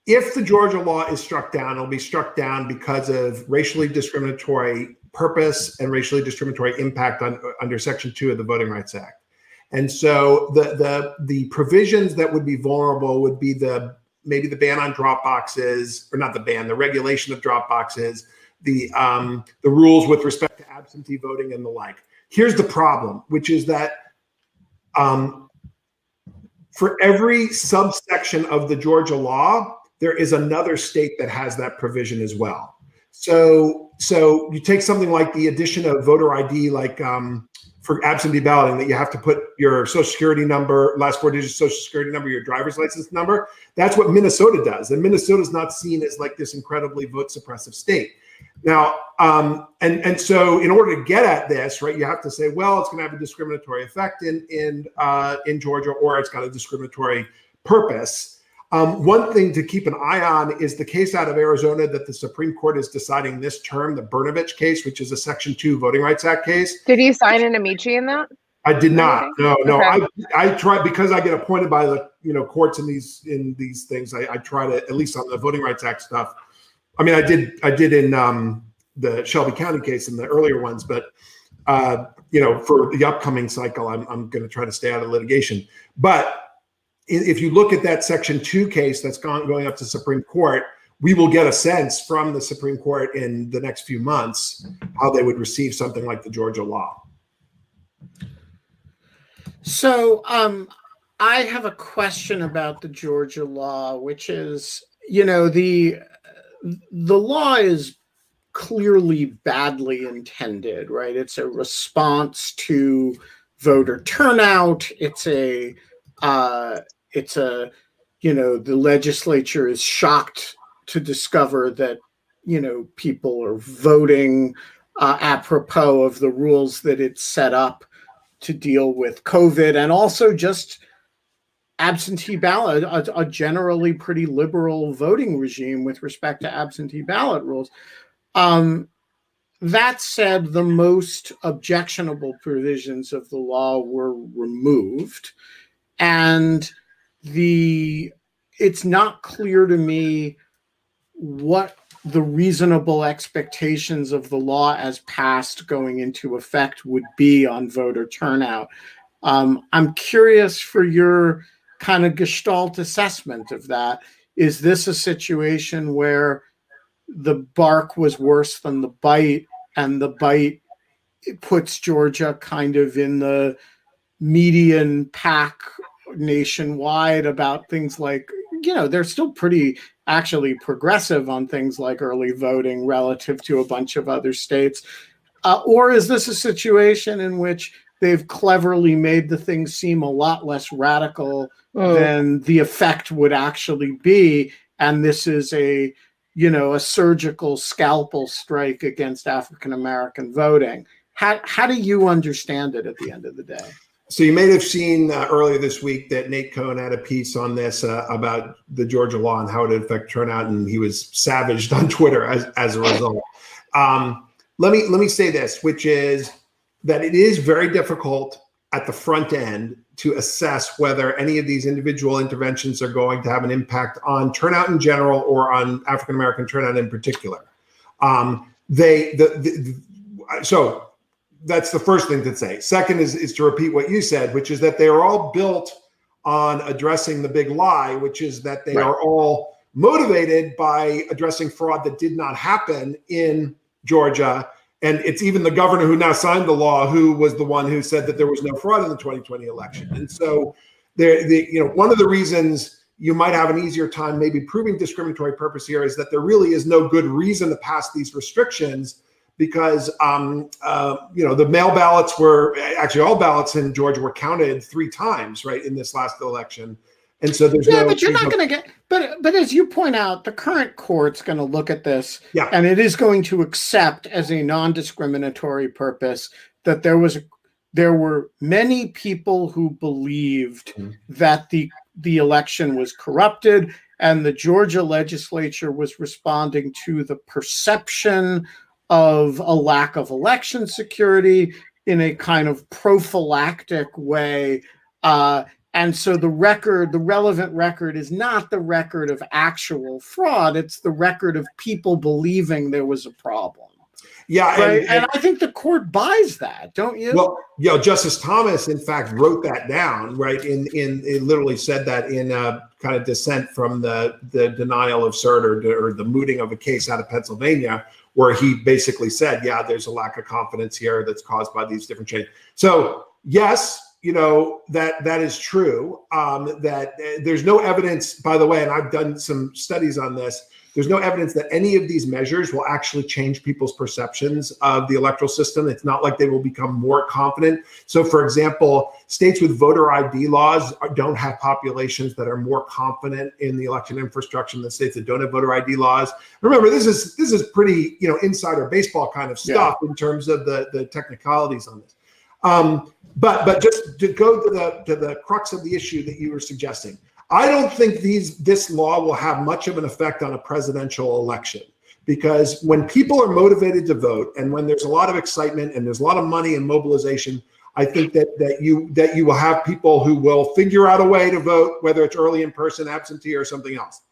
if the Georgia law is struck down, it'll be struck down because of racially discriminatory purpose and racially discriminatory impact on under Section Two of the Voting Rights Act. And so the the the provisions that would be vulnerable would be the maybe the ban on drop boxes, or not the ban, the regulation of drop boxes, the um, the rules with respect to absentee voting and the like. Here's the problem, which is that um, for every subsection of the Georgia law, there is another state that has that provision as well. So, so you take something like the addition of voter ID, like um, for absentee balloting, that you have to put your social security number, last four digits social security number, your driver's license number. That's what Minnesota does, and Minnesota is not seen as like this incredibly vote suppressive state. Now, um, and and so in order to get at this, right, you have to say, well, it's going to have a discriminatory effect in in uh, in Georgia, or it's got a discriminatory purpose. Um, one thing to keep an eye on is the case out of Arizona that the Supreme Court is deciding this term, the Brnovich case, which is a Section Two Voting Rights Act case. Did you sign an Amici in that? I did not. No, no. Okay. I I try because I get appointed by the you know courts in these in these things. I, I try to at least on the Voting Rights Act stuff. I mean, I did I did in um, the Shelby County case and the earlier ones, but uh, you know, for the upcoming cycle, I'm I'm going to try to stay out of litigation. But if you look at that Section Two case that's gone going up to Supreme Court, we will get a sense from the Supreme Court in the next few months how they would receive something like the Georgia law. So, um, I have a question about the Georgia law, which is, you know, the the law is clearly badly intended, right? It's a response to voter turnout. It's a, uh, it's a, you know, the legislature is shocked to discover that, you know, people are voting uh, apropos of the rules that it set up to deal with COVID and also just absentee ballot, a, a generally pretty liberal voting regime with respect to absentee ballot rules. Um, that said, the most objectionable provisions of the law were removed, and the it's not clear to me what the reasonable expectations of the law as passed going into effect would be on voter turnout. Um, I'm curious for your kind of gestalt assessment of that. Is this a situation where the bark was worse than the bite, and the bite puts Georgia kind of in the median pack nationwide about things like you know they're still pretty actually progressive on things like early voting relative to a bunch of other states uh, or is this a situation in which they've cleverly made the thing seem a lot less radical mm. than the effect would actually be and this is a you know a surgical scalpel strike against african american voting how, how do you understand it at the end of the day so you may have seen uh, earlier this week that Nate Cohn had a piece on this uh, about the Georgia law and how it would affect turnout, and he was savaged on Twitter as, as a result. Um, let me let me say this, which is that it is very difficult at the front end to assess whether any of these individual interventions are going to have an impact on turnout in general or on African American turnout in particular. Um, they the, the so that's the first thing to say. Second is, is to repeat what you said, which is that they are all built on addressing the big lie, which is that they right. are all motivated by addressing fraud that did not happen in Georgia. And it's even the governor who now signed the law who was the one who said that there was no fraud in the 2020 election. And so there, the, you know, one of the reasons you might have an easier time maybe proving discriminatory purpose here is that there really is no good reason to pass these restrictions because um, uh, you know the mail ballots were actually all ballots in Georgia were counted three times right in this last election, and so there's yeah, no, but you're not going to get. But but as you point out, the current court's going to look at this, yeah. and it is going to accept as a non-discriminatory purpose that there was there were many people who believed mm-hmm. that the the election was corrupted and the Georgia legislature was responding to the perception of a lack of election security in a kind of prophylactic way. Uh, and so the record, the relevant record, is not the record of actual fraud, it's the record of people believing there was a problem. Yeah, right? and, and, and, I think the court buys that, don't you? Well, you know, Justice Thomas, in fact, wrote that down, right? In in it literally said that in a kind of dissent from the the denial of cert or, or the mooting of a case out of Pennsylvania, where he basically said, yeah, there's a lack of confidence here that's caused by these different changes. So, yes, you know that that is true. Um, that uh, there's no evidence, by the way, and I've done some studies on this there's no evidence that any of these measures will actually change people's perceptions of the electoral system. It's not like they will become more confident. So, for example, states with voter ID laws don't have populations that are more confident in the election infrastructure than states that don't have voter ID laws. Remember, this is this is pretty you know insider baseball kind of stuff yeah. in terms of the the technicalities on this. Um, but but just to go to the to the crux of the issue that you were suggesting I don't think these this law will have much of an effect on a presidential election because when people are motivated to vote and when there's a lot of excitement and there's a lot of money and mobilization, I think that that you that you will have people who will figure out a way to vote, whether it's early in person, absentee, or something else.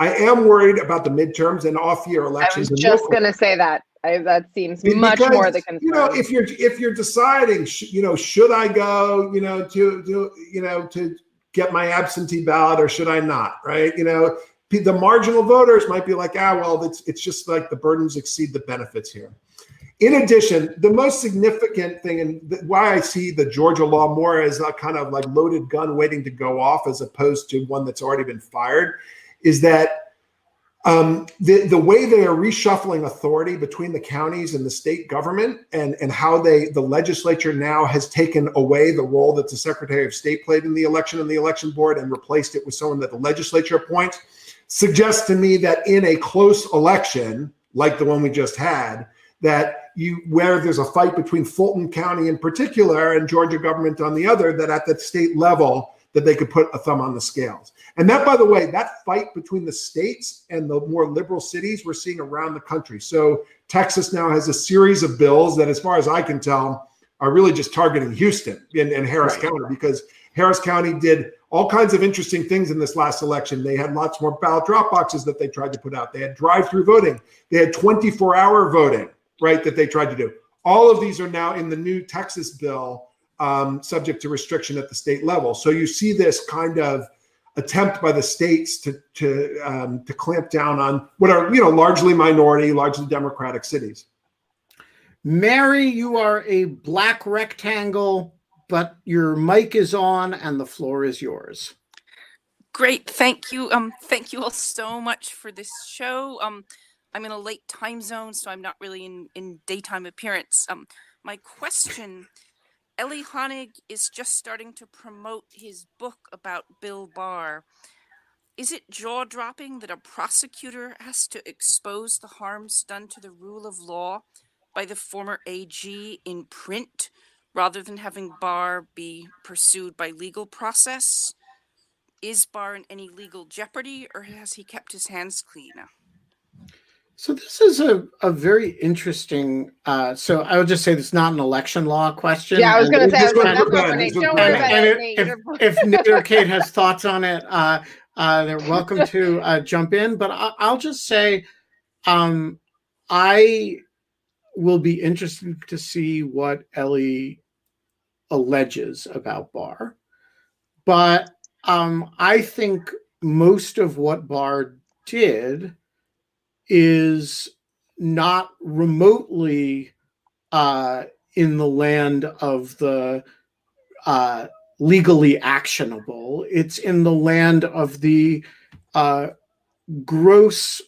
I am worried about the midterms and off-year elections. I was just going to say that. I, that seems because, much more the concern. You know, if you're if you're deciding, you know, should I go, you know, to to you know to get my absentee ballot or should I not? Right? You know, the marginal voters might be like, ah, well, it's it's just like the burdens exceed the benefits here. In addition, the most significant thing and why I see the Georgia law more as a kind of like loaded gun waiting to go off as opposed to one that's already been fired is that um, the, the way they are reshuffling authority between the counties and the state government and, and how they the legislature now has taken away the role that the secretary of state played in the election and the election board and replaced it with someone that the legislature appoints suggests to me that in a close election like the one we just had that you where there's a fight between fulton county in particular and georgia government on the other that at the state level that they could put a thumb on the scales and that, by the way, that fight between the states and the more liberal cities we're seeing around the country. So Texas now has a series of bills that, as far as I can tell, are really just targeting Houston and, and Harris right. County because Harris County did all kinds of interesting things in this last election. They had lots more ballot drop boxes that they tried to put out. They had drive-through voting. They had 24-hour voting, right, that they tried to do. All of these are now in the new Texas bill um, subject to restriction at the state level. So you see this kind of attempt by the states to to um, to clamp down on what are you know largely minority, largely democratic cities. Mary, you are a black rectangle, but your mic is on and the floor is yours. Great, thank you. Um, thank you all so much for this show. Um, I'm in a late time zone, so I'm not really in in daytime appearance. Um, my question Elie Honig is just starting to promote his book about Bill Barr. Is it jaw dropping that a prosecutor has to expose the harms done to the rule of law by the former AG in print rather than having Barr be pursued by legal process? Is Barr in any legal jeopardy or has he kept his hands clean? So this is a, a very interesting. Uh, so I would just say it's not an election law question. Yeah, I was going to say. I was gonna that's go not back. Don't worry about And it, if, Nate. if, if Nate or Kate has thoughts on it, uh, uh, they're welcome to uh, jump in. But I, I'll just say, um, I will be interested to see what Elie alleges about Barr. But um, I think most of what Barr did is not remotely uh, in the land of the uh, legally actionable. It's in the land of the uh, gross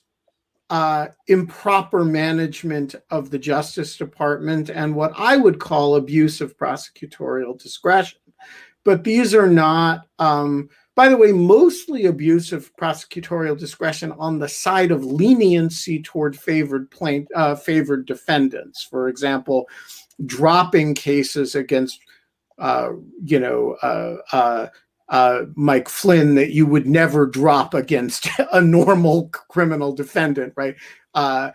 uh, improper management of the Justice Department and what I would call abuse of prosecutorial discretion. But these are not, um, by the way, mostly abuse of prosecutorial discretion on the side of leniency toward favored plaint, uh, favored defendants. For example, dropping cases against, uh, you know, uh, uh, uh, Mike Flynn that you would never drop against <laughs> a normal criminal defendant, right? Uh,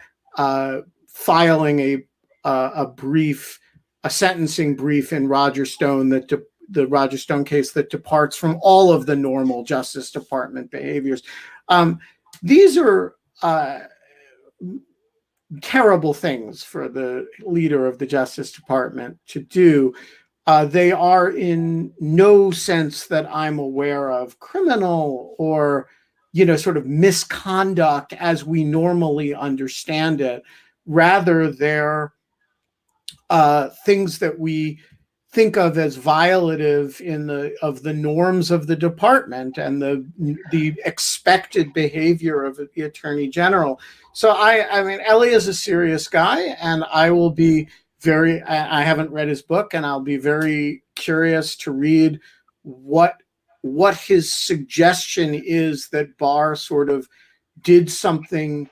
filing a a brief, a sentencing brief in Roger Stone that de- the Roger Stone case that departs from all of the normal Justice Department behaviors. Um, these are uh, terrible things for the leader of the Justice Department to do. Uh, they are in no sense that I'm aware of criminal or, you know, sort of misconduct as we normally understand it. Rather, they're uh, things that we think of as violative in the of the norms of the department and the the expected behavior of the attorney general. So I I mean Elie is a serious guy, and I will be very I, I haven't read his book, and I'll be very curious to read what what his suggestion is that Barr sort of did something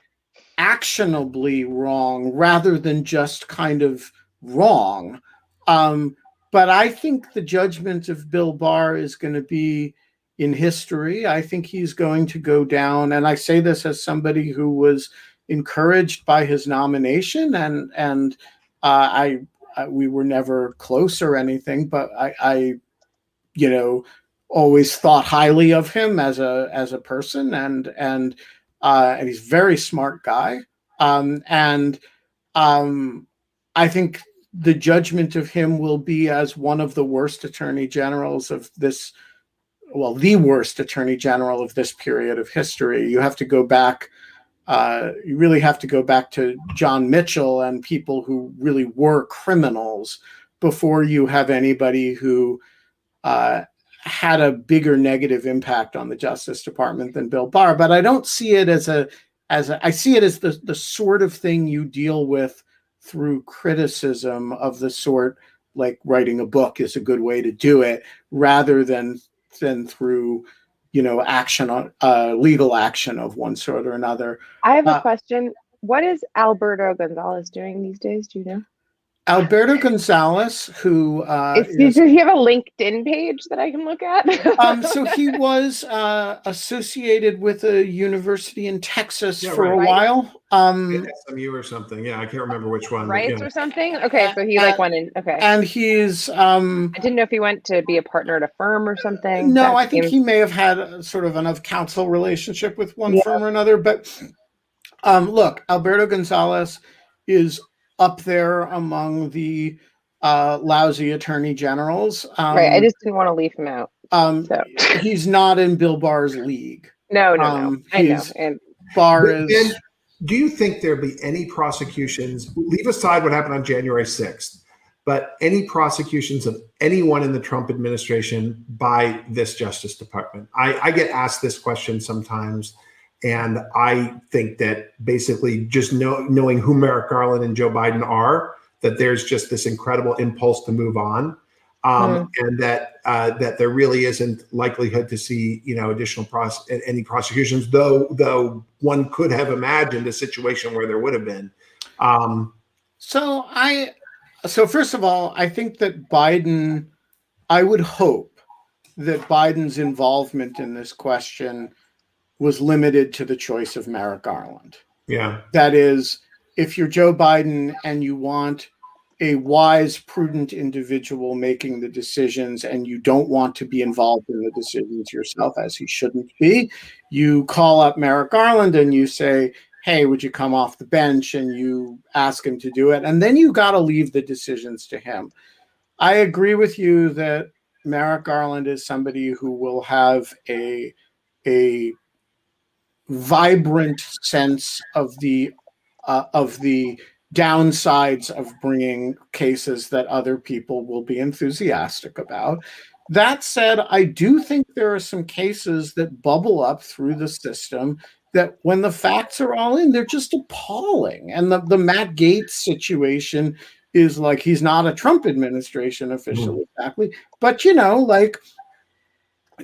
actionably wrong rather than just kind of wrong. Um, but I think the judgment of Bill Barr is going to be in history. I think he's going to go down, and I say this as somebody who was encouraged by his nomination, and and uh, I, I we were never close or anything, but I, I, you know, always thought highly of him as a as a person, and and uh, and he's a very smart guy, um, and um, I think the judgment of him will be as one of the worst attorney generals of this well the worst attorney general of this period of history. You have to go back uh, you really have to go back to john mitchell and people who really were criminals before you have anybody who uh, had a bigger negative impact on the justice department than bill barr. But i don't see it as a as a, i see it as the, the sort of thing you deal with through criticism of the sort like writing a book is a good way to do it rather than than through you know action on uh, legal action of one sort or another I have a Uh, question. What is Alberto Gonzales doing these days? Do you know? Alberto gonzales who uh, Is, is- does he have a LinkedIn page that I can look at? um, so <laughs> he was uh, associated with a university in texas Yeah, for a while um, SMU or something. Yeah, I can't remember which one. but rights yeah. or something? Okay, so he like went in. Okay, and he's um, I didn't know if he went to be a partner at a firm or something. No, That I think seems- he may have had a, sort of an of counsel relationship with one Yeah. firm or another. But um, look, Alberto Gonzales is up there among the uh, lousy attorney generals. Um, right. I just didn't want to leave him out. um, So he's not in Bill Barr's league. no, no, no. um, I know. he's- And Barr And do you think there'll be any prosecutions? Leave aside what happened on January 6th, but any prosecutions of anyone in the Trump administration by this Justice Department? I, I get asked this question sometimes, and I think that basically just know, knowing who Merrick Garland and Joe Biden are, that there's just this incredible impulse to move on. Um, and that uh, that there really isn't likelihood to see you know additional pros- any prosecutions, though though one could have imagined a situation where there would have been. Um, So I so first of all, I think that Biden I would hope that Biden's involvement in this question was limited to the choice of Merrick Garland. yeah, That is, if you're Joe Biden and you want a wise, prudent individual making the decisions and you don't want to be involved in the decisions yourself, as he shouldn't be, you call up Merrick Garland and you say, Hey, would you come off the bench? And you ask him to do it. And then you got to leave the decisions to him. I agree with you that Merrick Garland is somebody who will have a, a vibrant sense of the uh, of the downsides of bringing cases that other people will be enthusiastic about. That said, I do think there are some cases that bubble up through the system that when the facts are all in, they're just appalling. And the, the Matt Gaetz situation is like he's not a Trump administration official exactly, but you know, like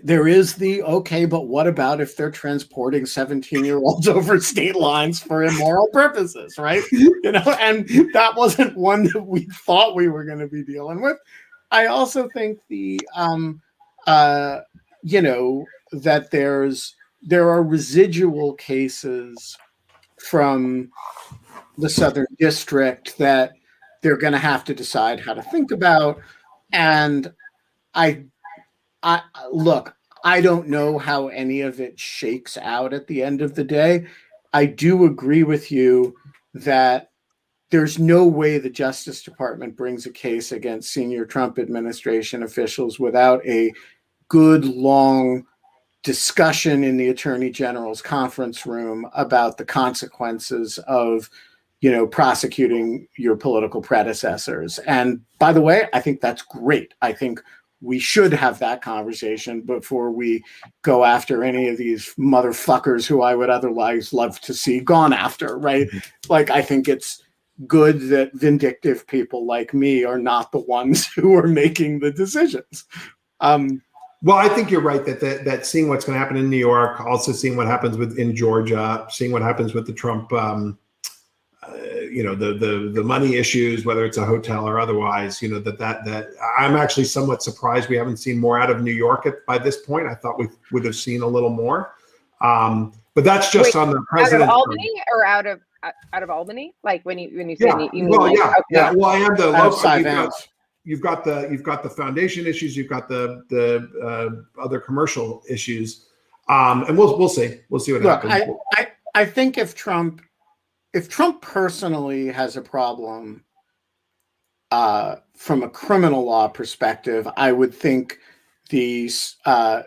there is the okay, but what about if they're transporting 17 year olds <laughs> over state lines for immoral purposes, right? <laughs> You know, and that wasn't one that we thought we were going to be dealing with. I also think the, um, uh, you know, that there's, there are residual cases from the Southern District that they're going to have to decide how to think about. And I I look, I don't know how any of it shakes out at the end of the day. I do agree with you that there's no way the Justice Department brings a case against senior Trump administration officials without a good long discussion in the Attorney General's conference room about the consequences of you know prosecuting your political predecessors. And by the way, I think that's great. I think we should have that conversation before we go after any of these motherfuckers who I would otherwise love to see gone after, right? Like, I think it's good that vindictive people like me are not the ones <laughs> who are making the decisions. Um, Well, I think you're right that that, that seeing what's going to happen in New York, also seeing what happens with in Georgia, seeing what happens with the Trump, um, you know, the the the money issues, whether it's a hotel or otherwise, you know, that that that I'm actually somewhat surprised we haven't seen more out of New York at, by this point. I thought we would have seen a little more, um, but that's just Wait, on the out of president. Albany or out of out- out of Albany? Like when you when you say Yeah, you, you mean well, like, yeah, okay. yeah. Well, and the out of local, you've got, you've got the you've got the foundation issues, you've got the the uh, other commercial issues, um, and we'll we'll see we'll see what Look, happens. I, I think if Trump, if Trump personally has a problem uh, from a criminal law perspective, I would think the uh,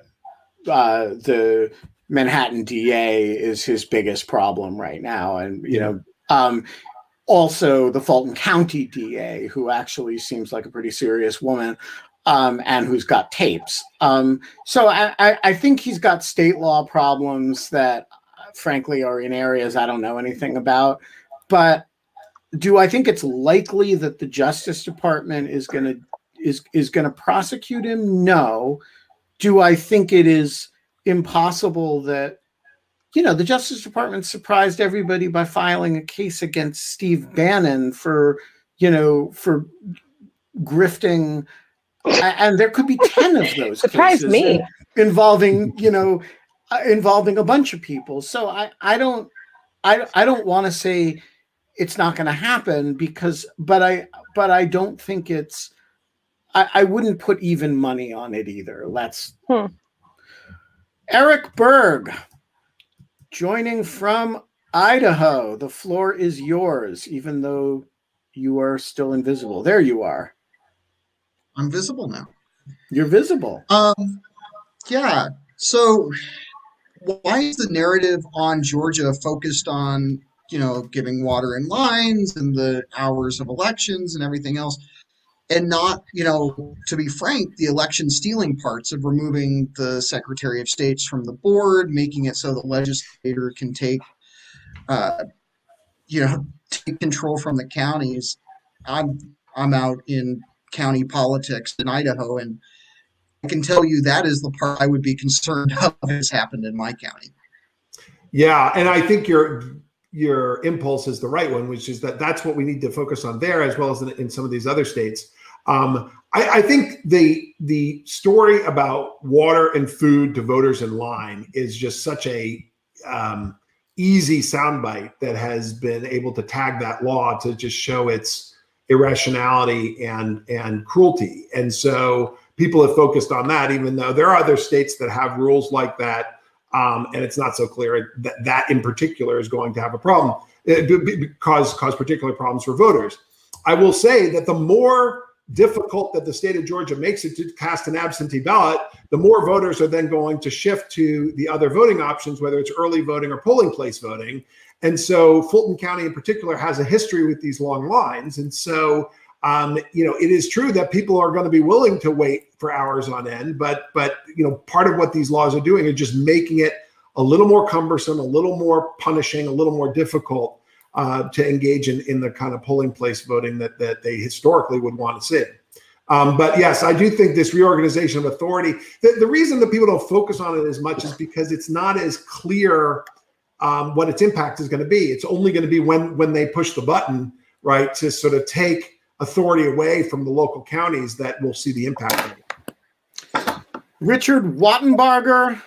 uh, the Manhattan DA is his biggest problem right now, and you know, um, also the Fulton County DA, who actually seems like a pretty serious woman. Um, and who's got tapes. Um, so I, I, I think he's got state law problems that frankly are in areas I don't know anything about. But do I think it's likely that the Justice Department is going to is is going to prosecute him? No. Do I think it is impossible that you know the Justice Department surprised everybody by filing a case against Steve Bannon for you know for grifting and there could be 10 of those Surprised cases me. involving you know involving a bunch of people so i i don't i i don't want to say it's not going to happen because but i but i don't think it's i i wouldn't put even money on it either let's Hmm. eric berg joining from idaho the floor is yours even though you are still invisible there you are I'm visible now. You're visible. Um, yeah. So, why is the narrative on Georgia focused on you know giving water in lines and the hours of elections and everything else, and not you know to be frank, the election stealing parts of removing the Secretary of States from the board, making it so the legislator can take, uh, you know, take control from the counties. I'm I'm out in county politics in Idaho, and I can tell you that is the part I would be concerned <laughs> of has happened in my county. Yeah, and I think your your impulse is the right one, which is that that's what we need to focus on there, as well as in, in some of these other states. Um, I, I, think the the story about water and food to voters in line is just such a um, easy soundbite that has been able to tag that law to just show its irrationality and and cruelty. And so people have focused on that, even though there are other states that have rules like that, um, and it's not so clear that that in particular is going to have a problem, it, uh, cause cause particular problems for voters. I will say that the more difficult that the state of Georgia makes it to cast an absentee ballot, the more voters are then going to shift to the other voting options, whether it's early voting or polling place voting. And so Fulton County in particular has a history with these long lines. And so um, you know, it is true that people are going to be willing to wait for hours on end, but but you know, part of what these laws are doing is just making it a little more cumbersome, a little more punishing, a little more difficult uh, to engage in in the kind of polling place voting that that they historically would want to see. Um, but yes, I do think this reorganization of authority. The, the reason that people don't focus on it as much is because it's not as clear um, what its impact is going to be. It's only going to be when when they push the button, right, to sort of take authority away from the local counties that will see the impact Richard Wattenbarger,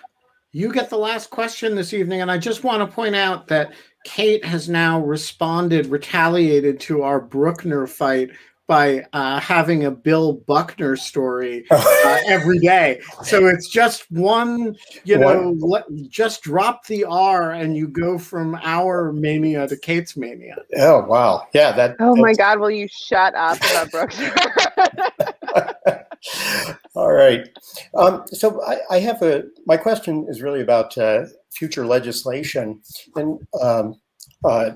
you get the last question this evening. And I just want to point out that Kate has now responded, retaliated to our Bruckner fight by uh, having a Bill Buckner story <laughs> uh, every day. So it's just one, you know, let, just drop the R and you go from our mania to Kate's mania. Oh wow, yeah, that. Oh my God, will you shut up about Buckner? <laughs> <laughs> All right. Um, so I, I, have a. My question is really about uh, future legislation, and um, uh,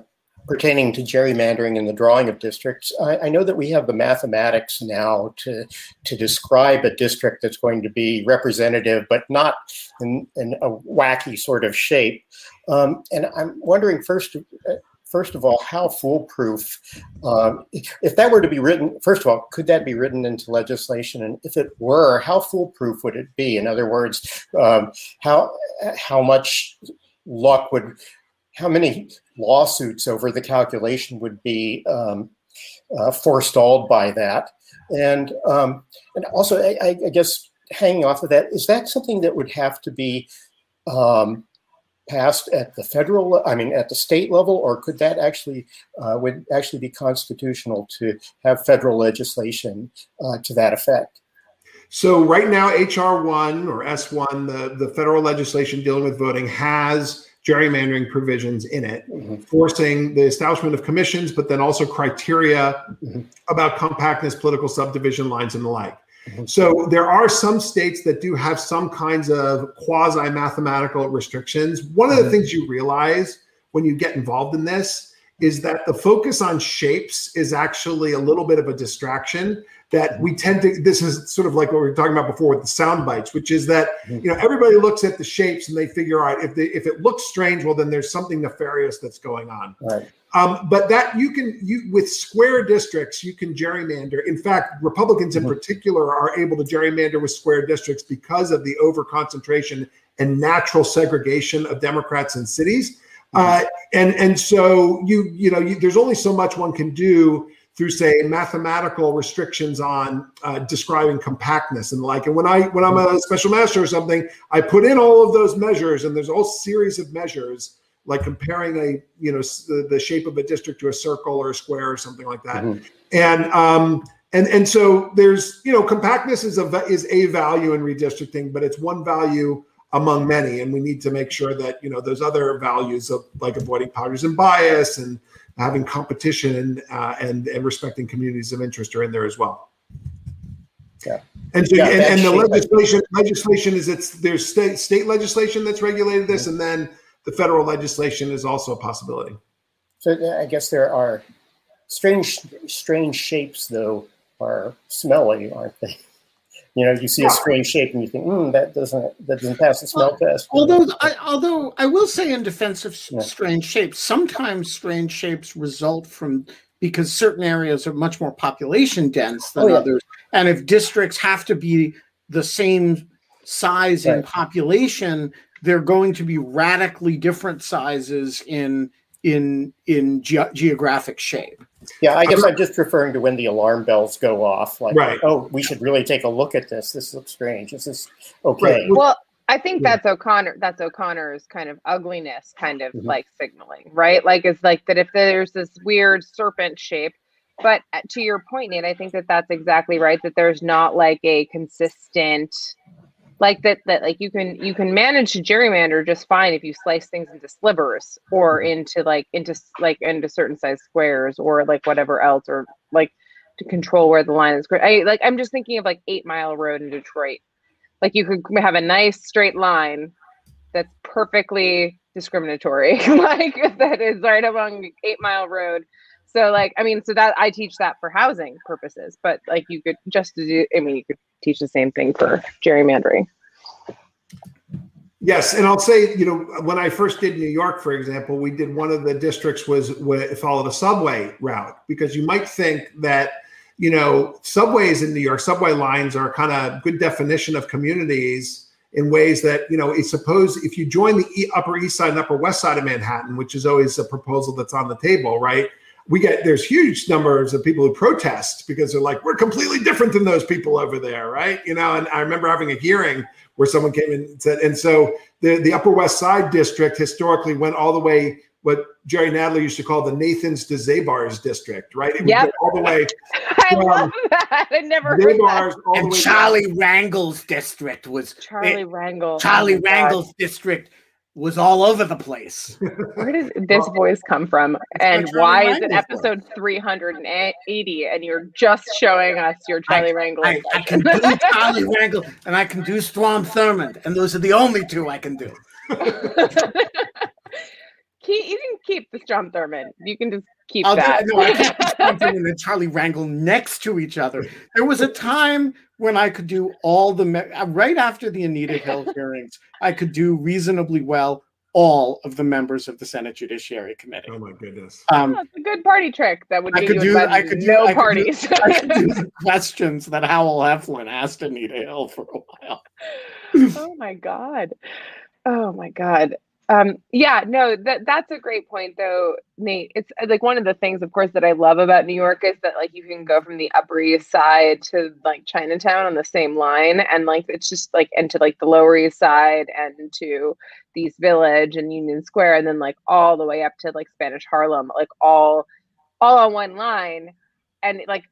pertaining to gerrymandering and the drawing of districts, I, I, know that we have the mathematics now to to describe a district that's going to be representative, but not in, in a wacky sort of shape. Um, and I'm wondering first. First of all, how foolproof, um, if that were to be written, first of all, could that be written into legislation? And if it were, how foolproof would it be? In other words, um, how how much luck would how many lawsuits over the calculation would be um, uh, forestalled by that. And um, and also, I, I, guess hanging off of that, is that something that would have to be um, passed at the federal, I mean, at the state level, or could that actually uh, would actually be constitutional to have federal legislation uh, to that effect? So right now, HR one or S one, the the federal legislation dealing with voting has gerrymandering provisions in it, mm-hmm. forcing the establishment of commissions, but then also criteria mm-hmm. about compactness, political subdivision lines, and the like. Mm-hmm. So there are some states that do have some kinds of quasi mathematical restrictions. One of the mm-hmm. things you realize when you get involved in this is that the focus on shapes is actually a little bit of a distraction that we tend to this is sort of like what we were talking about before with the sound bites which is that mm-hmm. you know everybody looks at the shapes and they figure out if they if it looks strange well then there's something nefarious that's going on right um, but that you can you with square districts you can gerrymander in fact republicans in mm-hmm. particular are able to gerrymander with square districts because of the over concentration and natural segregation of democrats in cities mm-hmm. uh, and and so you you know you, there's only so much one can do through say mathematical restrictions on uh, describing compactness and the like and when i when i'm a special master or something i put in all of those measures and there's a whole series of measures like comparing a you know the, the shape of a district to a circle or a square or something like that mm-hmm. and um and and so there's you know compactness is a is a value in redistricting but it's one value among many and we need to make sure that you know those other values of like avoiding partisan bias and having competition and, uh, and and respecting communities of interest are in there as well. Yeah. And so, Yeah, and, and the I think. legislation, legislation is it's there's state state legislation that's regulated this, and then the federal legislation is also a possibility. So I guess there are strange, strange shapes, though, are smelly, aren't they? You know, you see a strange shape and you think, hmm, that doesn't that doesn't pass the smell test. Although I, although I will say in defense of Yeah. strange shapes, sometimes strange shapes result from because certain areas are much more population dense than Oh, yeah. others, and if districts have to be the same size in population, they're going to be radically different sizes in in in ge- geographic shape. Yeah, I guess I'm just referring to when the alarm bells go off. Like, Right. oh, we should really take a look at this. This looks strange. Is This is okay. Right. Well, I think that's O'Connor. That's O'Connor's kind of ugliness, kind of Mhm. like signaling, right? Like it's like that if there's this weird serpent shape. But uh, to your point, Nate, I think that that's exactly right. That there's not like a consistent, like that. That like you can you can manage to gerrymander just fine if you slice things into slivers or mm-hmm. into like into like into certain size squares or like whatever else or like to control where the line is. I like I'm just thinking of like Eight Mile Road in Detroit like you could have a nice straight line that's perfectly discriminatory <laughs> like that is right along eight mile road so like i mean so that i teach that for housing purposes but like you could just do i mean you could teach the same thing for gerrymandering Yes, and I'll say, you know, when I first did New York, for example, we did one of the districts was, was followed a subway route because you might think that, you know, subways in New York, subway lines are kind of good definition of communities in ways that, you know, suppose if you join the Upper East Side and Upper West Side of Manhattan, which is always a proposal that's on the table, right? We get there's huge numbers of people who protest because they're like, we're completely different than those people over there, right? You know, and I remember having a hearing where someone came in and said, and so the, the Upper West Side district historically went all the way what Jerry Nadler used to call the Nathan's to Zabar's district, right? It Yep. all the way <laughs> i love that i never heard that. Zabar's all the And way Charlie Rangel's district was eh, charlie Rangel Charlie Oh my God. District was all over the place. where does this voice come from and Charlie why is it episode 380 and you're just showing us your charlie Rangel I, I can do <laughs> Charlie Rangel and I can do Strom Thurmond, and those are the only two I can do. <laughs> keep, you can keep the Strom Thurmond. You can just keep I'll do, that. no, I can't put Strom Thurmond and Charlie Rangel next to each other. There was a time when I could do all the me- uh, right after the Anita Hill <laughs> hearings, I could do reasonably well all of the members of the Senate Judiciary Committee. Oh my goodness. Um, Oh, it's a good party trick that would I could you do- I could do- no I could do- I could do <laughs> the questions that Howell Heflin asked Anita Hill for a while. oh my god. Oh my god. Um, yeah, no, that that's a great point though, Nate. It's uh, like one of the things, of course, that I love about New York is that like you can go from the Upper East Side to like Chinatown on the same line, and like it's just like and to like the Lower East Side and to the East Village and Union Square, and then like all the way up to like Spanish Harlem, like all all on one line, and like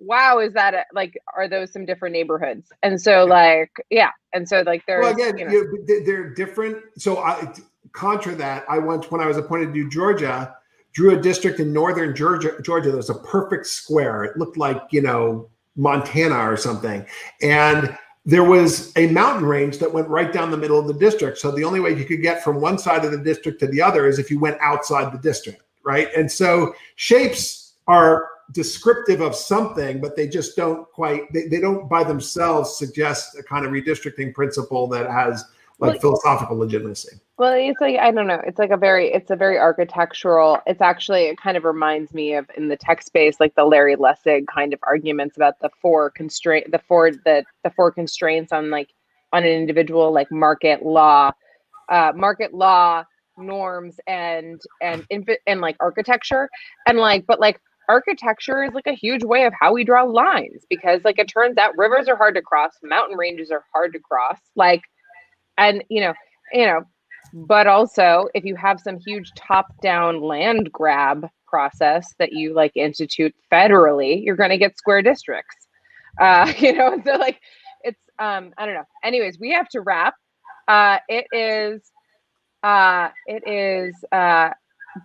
wow is that a, like are those some different neighborhoods and so like yeah and so like there's Well, again, you know, they're different. So, I, contra that, I went when I was appointed to Georgia, drew a district in northern Georgia. Georgia that was a perfect square. It looked like you know Montana or something, and there was a mountain range that went right down the middle of the district. So the only way you could get from one side of the district to the other is if you went outside the district, right? And so shapes are descriptive of something, but they just don't quite, they, they don't by themselves suggest a kind of redistricting principle that has like Well- philosophical legitimacy. well it's like i don't know it's like a very it's a very architectural it's actually it kind of reminds me of in the tech space like the larry lessig kind of arguments about the four constraint the four the the four constraints on like on an individual like market law uh market law norms and and and like architecture and like but like architecture is like a huge way of how we draw lines because like it turns out rivers are hard to cross mountain ranges are hard to cross like and you know you know but also if you have some huge top down land grab process that you like institute federally you're going to get square districts uh <laughs> you know so like it's um i don't know anyways we have to wrap uh it is uh it is uh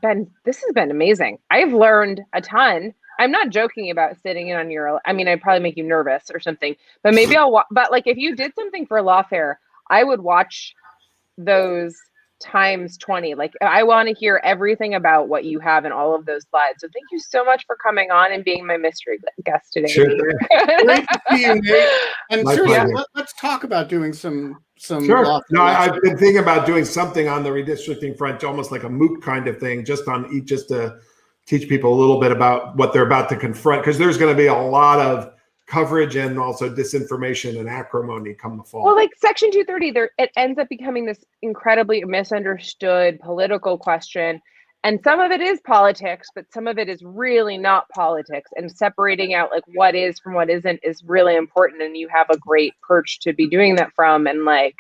been this has been amazing i've learned a ton I'm not joking about sitting in on your. I mean, I'd probably make you nervous or something. But maybe I'll. But like, if you did something for lawfare, I would watch those times 20 like i want to hear everything about what you have in all of those slides so thank you so much for coming on and being my mystery guest today Sure. Great to see you, Nate. And My seriously, pleasure. let, us talk about doing some some. Sure. law No, I. I've been thinking about doing something on the redistricting front, almost like a MOOC kind of thing, just on each, just to teach people a little bit about what they're about to confront, because there's going to be a lot of coverage and also disinformation and acrimony come the fall. well like section 230 there it ends up becoming this incredibly misunderstood political question. And some of it is politics but some of it is really not politics. And separating out like what is from what isn't is really important. And you have a great perch to be doing that from. And like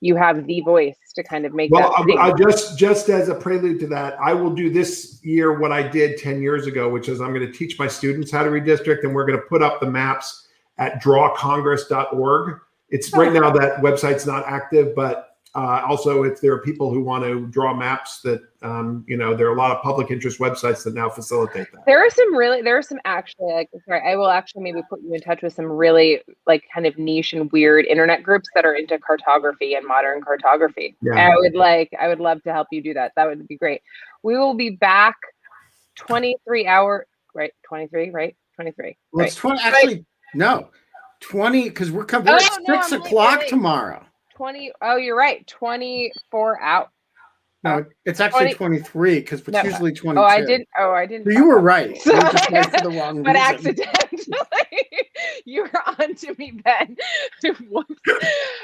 you have the voice to kind of make Well, that I. I just just as a prelude to that, I will do this year what I did ten years ago, which is I'm going to teach my students how to redistrict, and we're going to put up the maps at drawcongress.org. It's right now that website's not active, but uh, also if there are people who want to draw maps, that um, you know there are a lot of public interest websites that now facilitate that. there are some really there are some actually like sorry i will actually maybe put you in touch with some really like kind of niche and weird internet groups that are into cartography and modern cartography Yeah. i would like i would love to help you do that that would be great we will be back 23 hour right 23 right 23 Well, right it's 20, actually, no, 20, because we're coming Oh, at no, six I'm o'clock I'm late. tomorrow. 20 oh you're right 24 out No, it's actually 20 23 because it's No, usually 22. oh i didn't oh i didn't So you were right. You just right for the wrong <laughs> but reason. accidentally <laughs> you were on to me then <laughs> Whoops.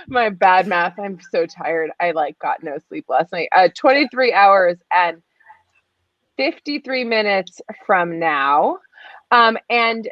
my bad math i'm so tired i like got no sleep last night uh 23 hours and 53 minutes from now um and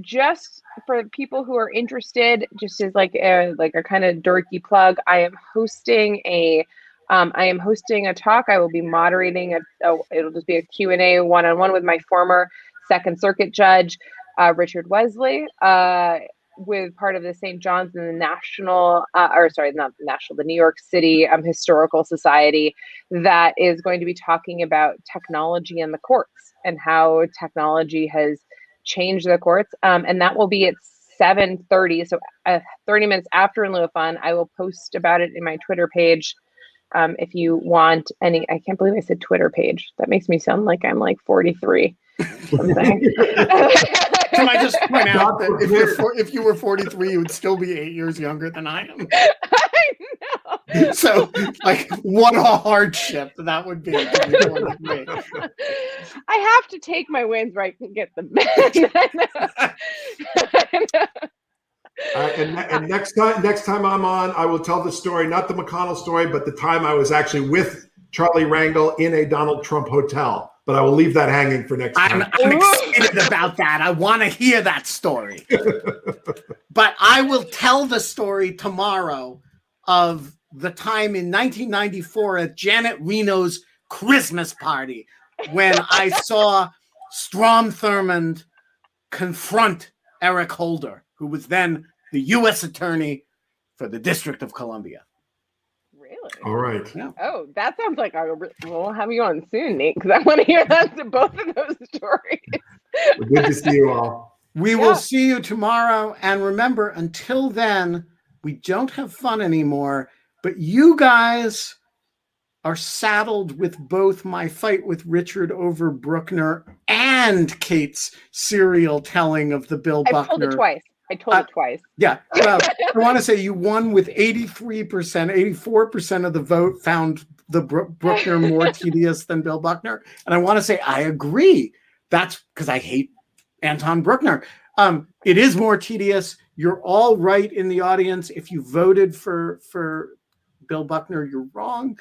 just for people who are interested just as like a like a kind of dorky plug i am hosting a um, I am hosting a talk. I will be moderating a, a it'll just be a Q&A one-on-one with my former Second Circuit judge, uh, Richard Wesley, uh, with part of the St. John's and the National, uh, or sorry, not National, the New York City um, Historical Society, that is going to be talking about technology in the courts and how technology has changed the courts. Um, and that will be at 7.30, so uh, 30 minutes after In Lieu of Fun. I will post about it in my Twitter page um, if you want any i can't believe i said twitter page that makes me sound like i'm like 43 something. <laughs> Can I just point out that if, you're if you were 43, you would still be eight years younger than I am. <laughs> I know. <laughs> So, like, what a hardship that would be. to be 43. <laughs> I have to take my wins where <laughs> I can get them. Uh, and, and next time, next time I'm on, I will tell the story, not the McConnell story, but the time I was actually with Charlie Rangel in a Donald Trump hotel. But I will leave that hanging for next I'm, time. I'm excited about that. I want to hear that story. but I will tell the story tomorrow of the time in 1994 at Janet Reno's Christmas party when I <laughs> saw Strom Thurmond confront Eric Holder, who was then the U.S. Attorney for the District of Columbia. really? All right. Oh, that sounds like I will we'll have you on soon, Nate, because I want to hear that both of those <laughs> stories. Well, good to see you all. We Yeah. will see you tomorrow. And remember, until then, we don't have fun anymore. But you guys are saddled with both my fight with Richard over Bruckner and Kate's serial telling of the Bill Buckner. I told it twice. I told Uh, it twice. Yeah. Well, I want to say you won with 83%, 84% of the vote found the Bru- Bruckner more <laughs> tedious than Bill Buckner. And I want to say I agree. That's because I hate Anton Bruckner. Um, it is more tedious. You're all right in the audience. If you voted for for Bill Buckner, you're wrong.